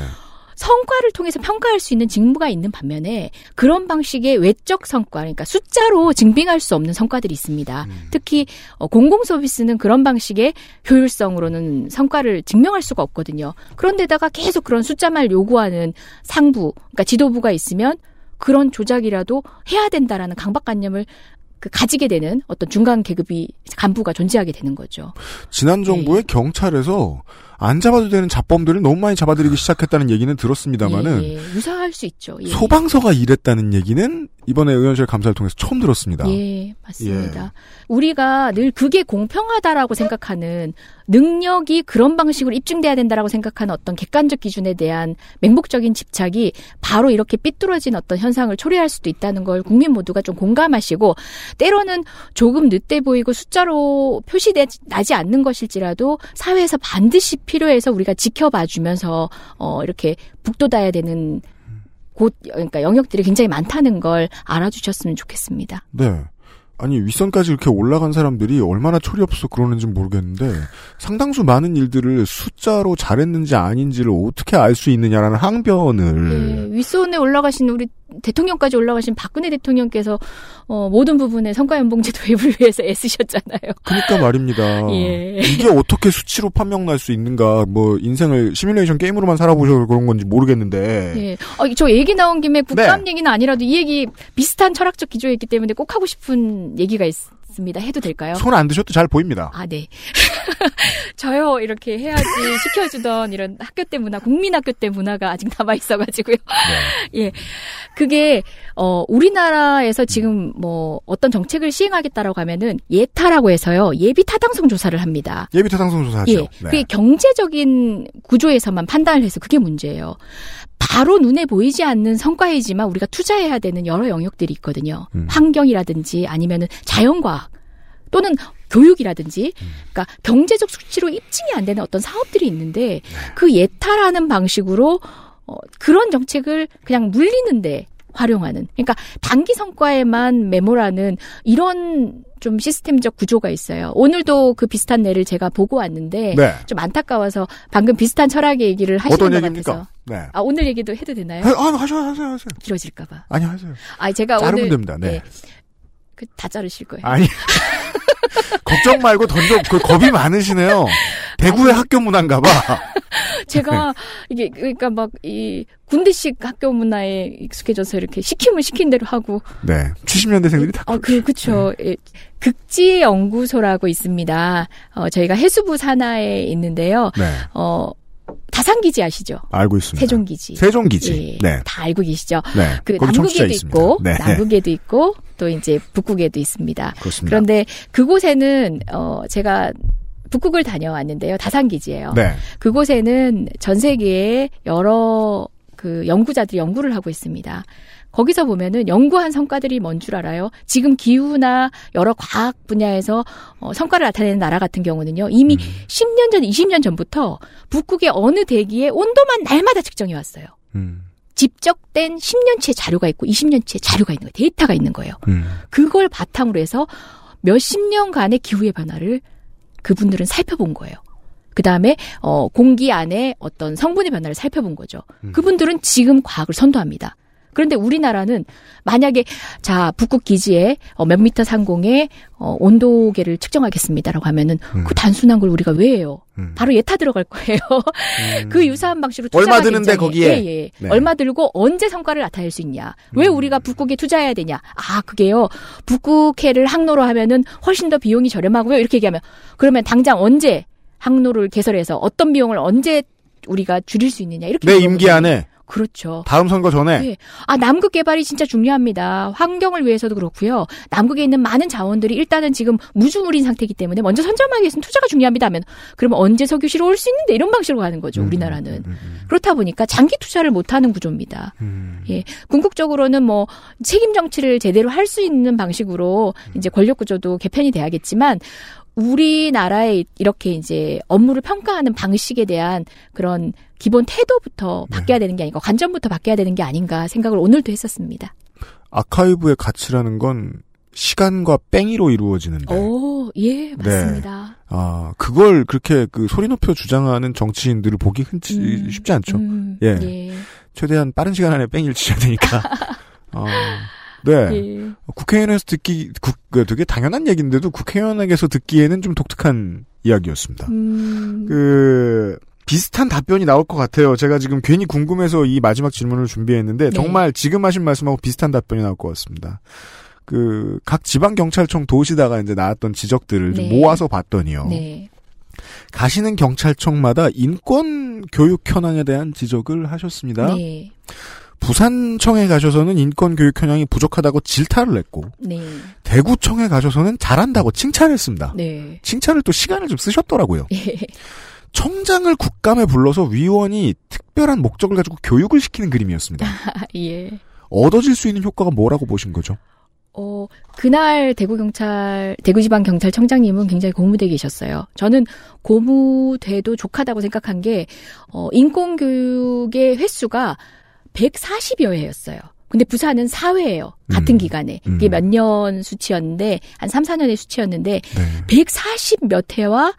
성과를 통해서 평가할 수 있는 직무가 있는 반면에 그런 방식의 외적 성과, 그러니까 숫자로 증빙할 수 없는 성과들이 있습니다. 음. 특히 어, 공공 서비스는 그런 방식의 효율성으로는 성과를 증명할 수가 없거든요. 그런데다가 계속 그런 숫자만 요구하는 상부, 그러니까 지도부가 있으면 그런 조작이라도 해야 된다라는 강박관념을 그 가지게 되는 어떤 중간 계급이 간부가 존재하게 되는 거죠. 지난 정부의 경찰에서 안 잡아도 되는 잡범들을 너무 많이 잡아들이기 시작했다는 얘기는 들었습니다만은 예, 예. 유사할 수 있죠. 예. 소방서가 이랬다는 얘기는 이번에 의원실 감사를 통해서 처음 들었습니다. 예, 맞습니다. 우리가 늘 그게 공평하다라고 생각하는 능력이 그런 방식으로 입증돼야 된다라고 생각하는 어떤 객관적 기준에 대한 맹목적인 집착이 바로 이렇게 삐뚤어진 어떤 현상을 초래할 수도 있다는 걸 국민 모두가 좀 공감하시고 때로는 조금 늦게 보이고 숫자로 표시되지 않는 것일지라도 사회에서 반드시 필요해서 우리가 지켜봐 주면서 어 이렇게 북돋아야 되는 곳 그러니까 영역들이 굉장히 많다는 걸 알아주셨으면 좋겠습니다. 네. 아니 윗선까지 이렇게 올라간 사람들이 얼마나 철이 없어 그러는지 모르겠는데 상당수 많은 일들을 숫자로 잘했는지 아닌지를 어떻게 알 수 있느냐라는 항변을 예, 윗선에 올라가신 우리 대통령까지 올라가신 박근혜 대통령께서 어, 모든 부분에 성과연봉제 도입을 위해서 애쓰셨잖아요. 그러니까 말입니다. 예. 이게 어떻게 수치로 판명 날 수 있는가 뭐 인생을 시뮬레이션 게임으로만 살아보셔서 그런 건지 모르겠는데 예. 어, 저 얘기 나온 김에 국감 네. 얘기는 아니라도 이 얘기 비슷한 철학적 기조였기 때문에 꼭 하고 싶은 얘기가 있, 있습니다. 해도 될까요? 손 안 드셔도 잘 보입니다. 아, 네. 저요, 이렇게 해야지 시켜주던 이런 학교 때 문화, 국민학교 때 문화가 아직 남아 있어가지고요. 예. 그게, 어, 우리나라에서 지금 뭐 어떤 정책을 시행하겠다라고 하면은 예타라고 해서요, 예비 타당성 조사를 합니다. 예비 타당성 조사하죠. 예. 네. 그게 경제적인 구조에서만 판단을 해서 그게 문제예요. 바로 눈에 보이지 않는 성과이지만 우리가 투자해야 되는 여러 영역들이 있거든요. 음. 환경이라든지 아니면은 자연과학 또는 교육이라든지 음. 그러니까 경제적 수치로 입증이 안 되는 어떤 사업들이 있는데 네. 그 예타라는 방식으로 어, 그런 정책을 그냥 물리는데 활용하는 그러니까 단기 성과에만 메모라는 이런 좀 시스템적 구조가 있어요. 오늘도 그 비슷한 예를 제가 보고 왔는데 네. 좀 안타까워서 방금 비슷한 철학의 얘기를 하시는 어떤 것 얘기입니까? 같아서 네. 아 오늘 얘기도 해도 되나요? 아, 아, 하셔, 하세요, 하세요. 길어질까봐. 아니, 하세요. 아 제가 자르면 오늘 됩니다. 네. 예, 그, 다 자르실 거예요. 아니. 걱정 말고 던져, 그 겁이 많으시네요. 대구의 학교 문화인가 봐. 제가 이게 그러니까 막 이 군대식 학교 문화에 익숙해져서 이렇게 시키면 시킨 대로 하고 네. 70년대생들이 다. 어, 그, 그쵸. 예. 극지 연구소라고 있습니다. 어, 저희가 해수부 산하에 있는데요. 네. 어, 다산기지 아시죠? 알고 있습니다. 세종기지. 세종기지. 예, 네. 다 알고 계시죠? 네. 그 남극에도. 있고, 네. 남극에도 있고, 또 이제 북극에도 있습니다. 그렇습니다. 그런데 그곳에는, 어, 제가 북극을 다녀왔는데요. 다산기지예요. 네. 그곳에는 전 세계에 여러 그 연구자들이 연구를 하고 있습니다. 거기서 보면은 연구한 성과들이 뭔 줄 알아요? 지금 기후나 여러 과학 분야에서 어, 성과를 나타내는 나라 같은 경우는요. 이미 음. 10년 전, 20년 전부터 북극의 어느 대기의 온도만 날마다 측정해 왔어요. 음. 집적된 10년치의 자료가 있고 20년치의 자료가 있는 거예요. 데이터가 있는 거예요. 음. 그걸 바탕으로 해서 몇십 년간의 기후의 변화를 그분들은 살펴본 거예요. 그 다음에 어 공기 안에 어떤 성분의 변화를 살펴본 거죠. 음. 그분들은 지금 과학을 선도합니다. 그런데 우리나라는 만약에 자 북극 기지에 어, 몇 미터 상공에 어, 온도계를 측정하겠습니다라고 하면은 음. 그 단순한 걸 우리가 왜 해요? 음. 바로 예타 들어갈 거예요. 음. 그 유사한 방식으로 얼마 투자가 드는데, 굉장히- 거기에? 예, 예. 네. 얼마 들고 언제 성과를 나타낼 수 있냐? 왜 음. 우리가 북극에 투자해야 되냐? 아 그게요. 북극해를 항로로 하면은 훨씬 더 비용이 저렴하고요. 이렇게 얘기하면 그러면 당장 언제 항로를 개설해서 어떤 비용을 언제 우리가 줄일 수 있느냐 이렇게 내. 임기 안에 그렇죠. 다음 선거 전에 네. 아, 남극 개발이 진짜 중요합니다. 환경을 위해서도 그렇고요. 남극에 있는 많은 자원들이 일단은 지금 무주물인 상태이기 때문에 먼저 선점하기 위해서는 투자가 중요합니다 하면 그러면 언제 석유시로 올 수 있는데 이런 방식으로 가는 거죠. 우리나라는. 음, 음, 그렇다 보니까 장기 투자를 못 하는 구조입니다. 음. 예. 궁극적으로는 뭐 책임 정치를 제대로 할 수 있는 방식으로 이제 권력 구조도 개편이 돼야겠지만 우리나라의 이렇게 이제 업무를 평가하는 방식에 대한 그런 기본 태도부터 네. 바뀌어야 되는 게 아닌가, 관점부터 바뀌어야 되는 게 아닌가 생각을 오늘도 했었습니다. 아카이브의 가치라는 건 시간과 뺑이로 이루어지는데. 오, 예, 맞습니다. 아, 그걸 그렇게 그 소리 높여 주장하는 정치인들을 보기 흔치, 음, 쉽지 않죠. 음, 예. 예. 최대한 빠른 시간 안에 뺑이를 치셔야 되니까. 어, 네. 예. 국회의원에서 듣기, 국, 그 되게 당연한 얘기인데도 국회의원에게서 듣기에는 좀 독특한 이야기였습니다. 음, 그, 비슷한 답변이 나올 것 같아요. 제가 지금 괜히 궁금해서 이 마지막 질문을 준비했는데, 네. 정말 지금 하신 말씀하고 비슷한 답변이 나올 것 같습니다. 그, 각 지방 경찰청 도시다가 이제 나왔던 지적들을 좀 네. 모아서 봤더니요. 네. 가시는 경찰청마다 인권 교육 현황에 대한 지적을 하셨습니다. 네. 부산청에 가셔서는 인권 교육 현황이 부족하다고 질타를 냈고 네. 대구청에 가셔서는 잘한다고 칭찬했습니다. 네. 칭찬을 또 시간을 좀 쓰셨더라고요. 예. 청장을 국감에 불러서 위원이 특별한 목적을 가지고 교육을 시키는 그림이었습니다. 예. 얻어질 수 있는 효과가 뭐라고 보신 거죠? 어, 그날 대구경찰, 대구지방경찰청장님은 굉장히 고무돼 계셨어요. 저는 고무돼도 족하다고 생각한 게, 어, 인권교육의 횟수가 140여 회였어요. 근데 부산은 4회예요. 같은 음. 기간에. 음. 이게 몇 년 수치였는데, 한 3, 4년의 수치였는데, 네. 140 몇 회와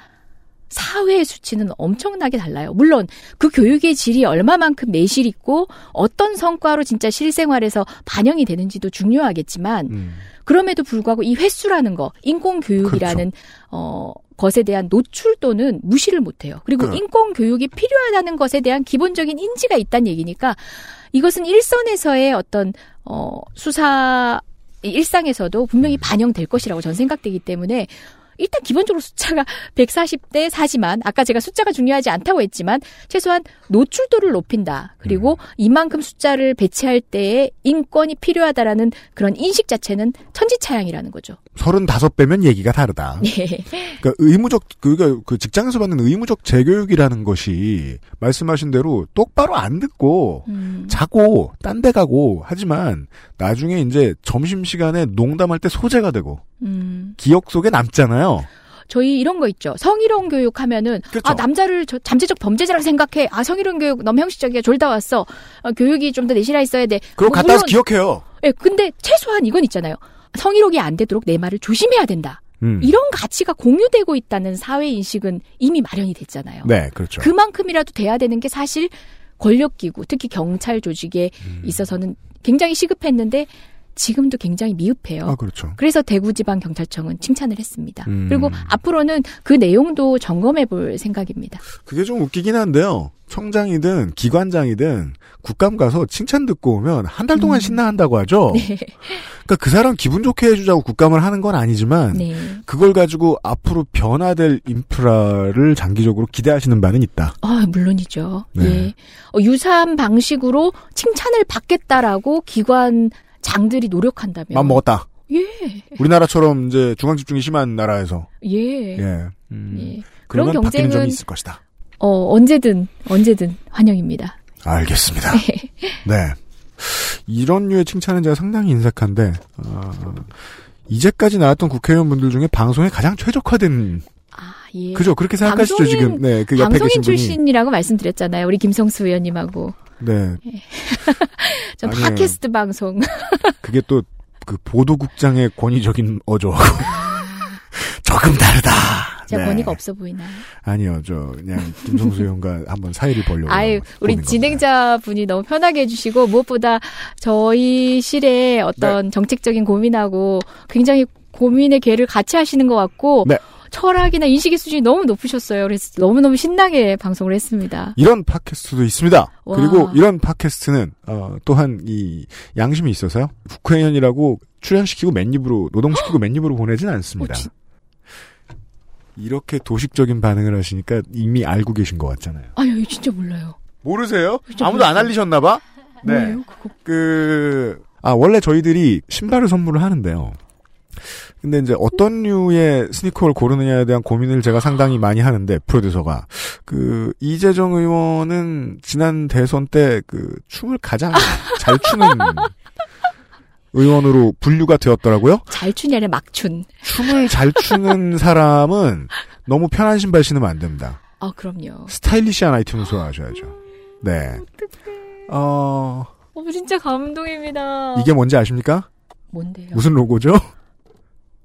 4회 수치는 엄청나게 달라요. 물론 그 교육의 질이 얼마만큼 내실 있고 어떤 성과로 진짜 실생활에서 반영이 되는지도 중요하겠지만 음. 그럼에도 불구하고 이 횟수라는 거, 인권 교육이라는 어 것에 대한 노출도는 무시를 못 해요. 그리고 그럼. 인권 교육이 필요하다는 것에 대한 기본적인 인지가 있다는 얘기니까 이것은 일선에서의 어떤 어 수사 일상에서도 분명히 반영될 것이라고 전 생각되기 때문에 일단 기본적으로 숫자가 140대 4지만 아까 제가 숫자가 중요하지 않다고 했지만 최소한 노출도를 높인다. 그리고 이만큼 숫자를 배치할 때에 인권이 필요하다라는 그런 인식 자체는 천지차양이라는 거죠. 35배면 얘기가 다르다. 네. 그러니까 의무적 그러니까 그 직장에서 받는 의무적 재교육이라는 것이 말씀하신 대로 똑바로 안 듣고 음. 자고 딴 데 가고 하지만 나중에 이제 점심 시간에 농담할 때 소재가 되고 음. 기억 속에 남잖아요. 저희 이런 거 있죠. 성희롱 교육 하면은 그렇죠. 아 남자를 저 잠재적 범죄자라고 생각해. 아 성희롱 교육 너무 형식적이야. 졸다 왔어. 어, 교육이 좀 더 내실화 있어야 돼. 그럼 뭐 갖다 물론- 기억해요. 예, 근데 최소한 이건 있잖아요. 성희롱이 안 되도록 내 말을 조심해야 된다. 음. 이런 가치가 공유되고 있다는 사회 인식은 이미 마련이 됐잖아요. 네, 그렇죠. 그만큼이라도 돼야 되는 게 사실 권력기구, 특히 경찰 조직에 음. 있어서는 굉장히 시급했는데 지금도 굉장히 미흡해요. 아, 그렇죠. 그래서 대구지방경찰청은 칭찬을 했습니다. 음. 그리고 앞으로는 그 내용도 점검해 볼 생각입니다. 그게 좀 웃기긴 한데요. 청장이든 기관장이든 국감 가서 칭찬 듣고 오면 한 달 동안 신나한다고 하죠. 음. 네. 그러니까 그 사람 기분 좋게 해주자고 국감을 하는 건 아니지만 네. 그걸 가지고 앞으로 변화될 인프라를 장기적으로 기대하시는 바는 있다. 아, 물론이죠. 네. 예. 어, 유사한 방식으로 칭찬을 받겠다라고 기관 장들이 노력한다면. 맘 먹었다. 예. 우리나라처럼 이제 중앙 집중이 심한 나라에서 예. 예. 음, 예. 그런 바뀌는 점이 경쟁은 있을 것이다. 어, 언제든 언제든 환영입니다. 알겠습니다. 네. 이런 류의 칭찬은 제가 상당히 인색한데 어, 이제까지 나왔던 국회의원분들 중에 방송에 가장 최적화된 아, 예. 그죠 그렇게 생각하시죠 방송인- 지금 네그 옆에 방송인 계신 분이 출신이라고 말씀드렸잖아요. 우리 김성수 의원님하고. 네 전 아니에요. 팟캐스트 방송. 그게 또 그 보도국장의 권위적인 어조하고 조금 다르다. 제가 네. 권위가 없어 보이나요? 아니요, 저 그냥 김성수 의원과 한번 사이를 보려고. 아유, 우리 진행자 분이 너무 편하게 해주시고, 무엇보다 저희 실의 어떤 네. 정책적인 고민하고 굉장히 고민의 계를 같이 하시는 것 같고, 네. 철학이나 인식의 수준이 너무 높으셨어요. 그래서 너무너무 신나게 방송을 했습니다. 이런 팟캐스트도 있습니다. 와. 그리고 이런 팟캐스트는 어, 또한 이 양심이 있어서요. 국회의원이라고 출연시키고 맨입으로 노동시키고 맨입으로 보내진 않습니다. 어, 진- 이렇게 도식적인 반응을 하시니까 이미 알고 계신 것 같잖아요. 아유, 진짜 몰라요. 모르세요? 진짜 아무도 안 몰랐어요. 알리셨나봐? 네. 뭐예요, 그거? 그, 아, 원래 저희들이 신발을 선물을 하는데요. 근데 이제 어떤 류의 스니커를 고르느냐에 대한 고민을 제가 상당히 많이 하는데, 프로듀서가. 그, 이재정 의원은 지난 대선 때 그, 춤을 가장 잘 추는 의원으로 분류가 되었더라고요. 잘 추냐, 아니라 막춘. 춤을 잘 추는 사람은 너무 편한 신발 신으면 안 됩니다. 아, 그럼요. 스타일리시한 아이템을 소화하셔야죠. 네. 어, 어, 진짜 감동입니다. 이게 뭔지 아십니까? 뭔데요? 무슨 로고죠?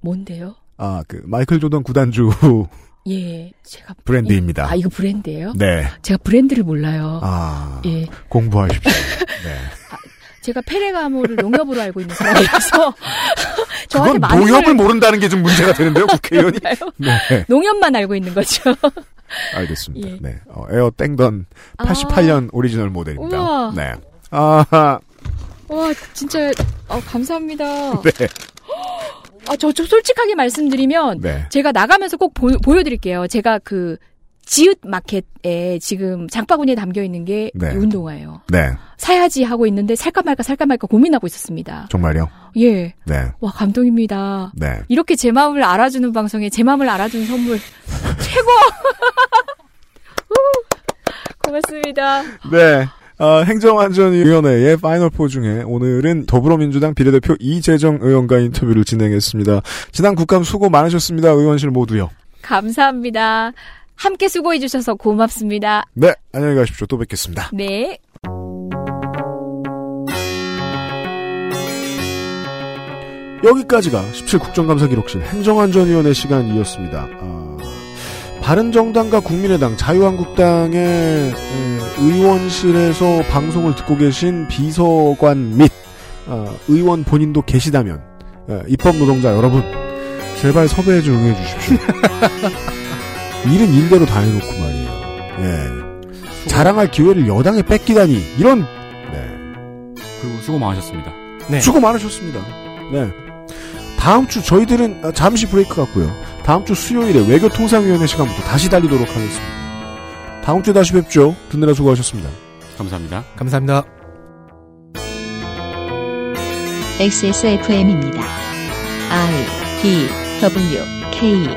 뭔데요? 아, 그, 마이클 조던 구단주 예, 제가. 브랜드입니다. 아, 이거 브랜드예요? 네. 제가 브랜드를 몰라요. 아, 예. 공부하십시오. 네. 제가 페레가모를 농협으로 알고 있는 사람이라서 저한테 그건 농협을 걸 모른다는 게 좀 문제가 되는데요, 국회의원이? 네. 농협만 알고 있는 거죠. 알겠습니다. 예. 네. 어, 에어 땡던 88년 오리지널 모델입니다. 우와. 네. 아, 와, 진짜 어, 감사합니다. 네. 아, 저, 저 솔직하게 말씀드리면 네. 제가 나가면서 꼭 보, 여드릴게요 제가 그 지읒 마켓에 지금 장바구니에 담겨 있는 게 네. 이 운동화예요. 네. 사야지 하고 있는데 살까 말까 살까 말까 고민하고 있었습니다. 정말요? 예. 네. 와, 감동입니다. 네. 이렇게 제 마음을 알아주는 방송에 제 마음을 알아주는 선물 최고! 우! 고맙습니다. 네. 어, 행정안전위원회의 final four 중에 오늘은 더불어민주당 비례대표 이재정 의원과 인터뷰를 진행했습니다. 지난 국감 수고 많으셨습니다. 의원실 모두요. 감사합니다. 함께 수고해 주셔서 고맙습니다. 네. 안녕히 가십시오. 또 뵙겠습니다. 네. 여기까지가 17 국정감사 기록실 행정안전위원회 시간이었습니다. 아, 바른정당과 국민의당, 자유한국당의 에, 의원실에서 방송을 듣고 계신 비서관 및 아, 의원 본인도 계시다면 에, 입법 노동자 여러분 제발 섭외에 좀 응해 주십시오. 일은 일대로 다 해놓고 말이에요. 예. 자랑할 기회를 여당에 뺏기다니 이런 네. 그리고 수고 많으셨습니다. 네. 수고 많으셨습니다. 네. 다음 주 저희들은 아, 잠시 브레이크 같고요. 다음 주 수요일에 외교통상위원회 시간부터 다시 달리도록 하겠습니다. 다음 주에 다시 뵙죠. 듣느라 수고하셨습니다. 감사합니다. 감사합니다. XSFM입니다. I D W K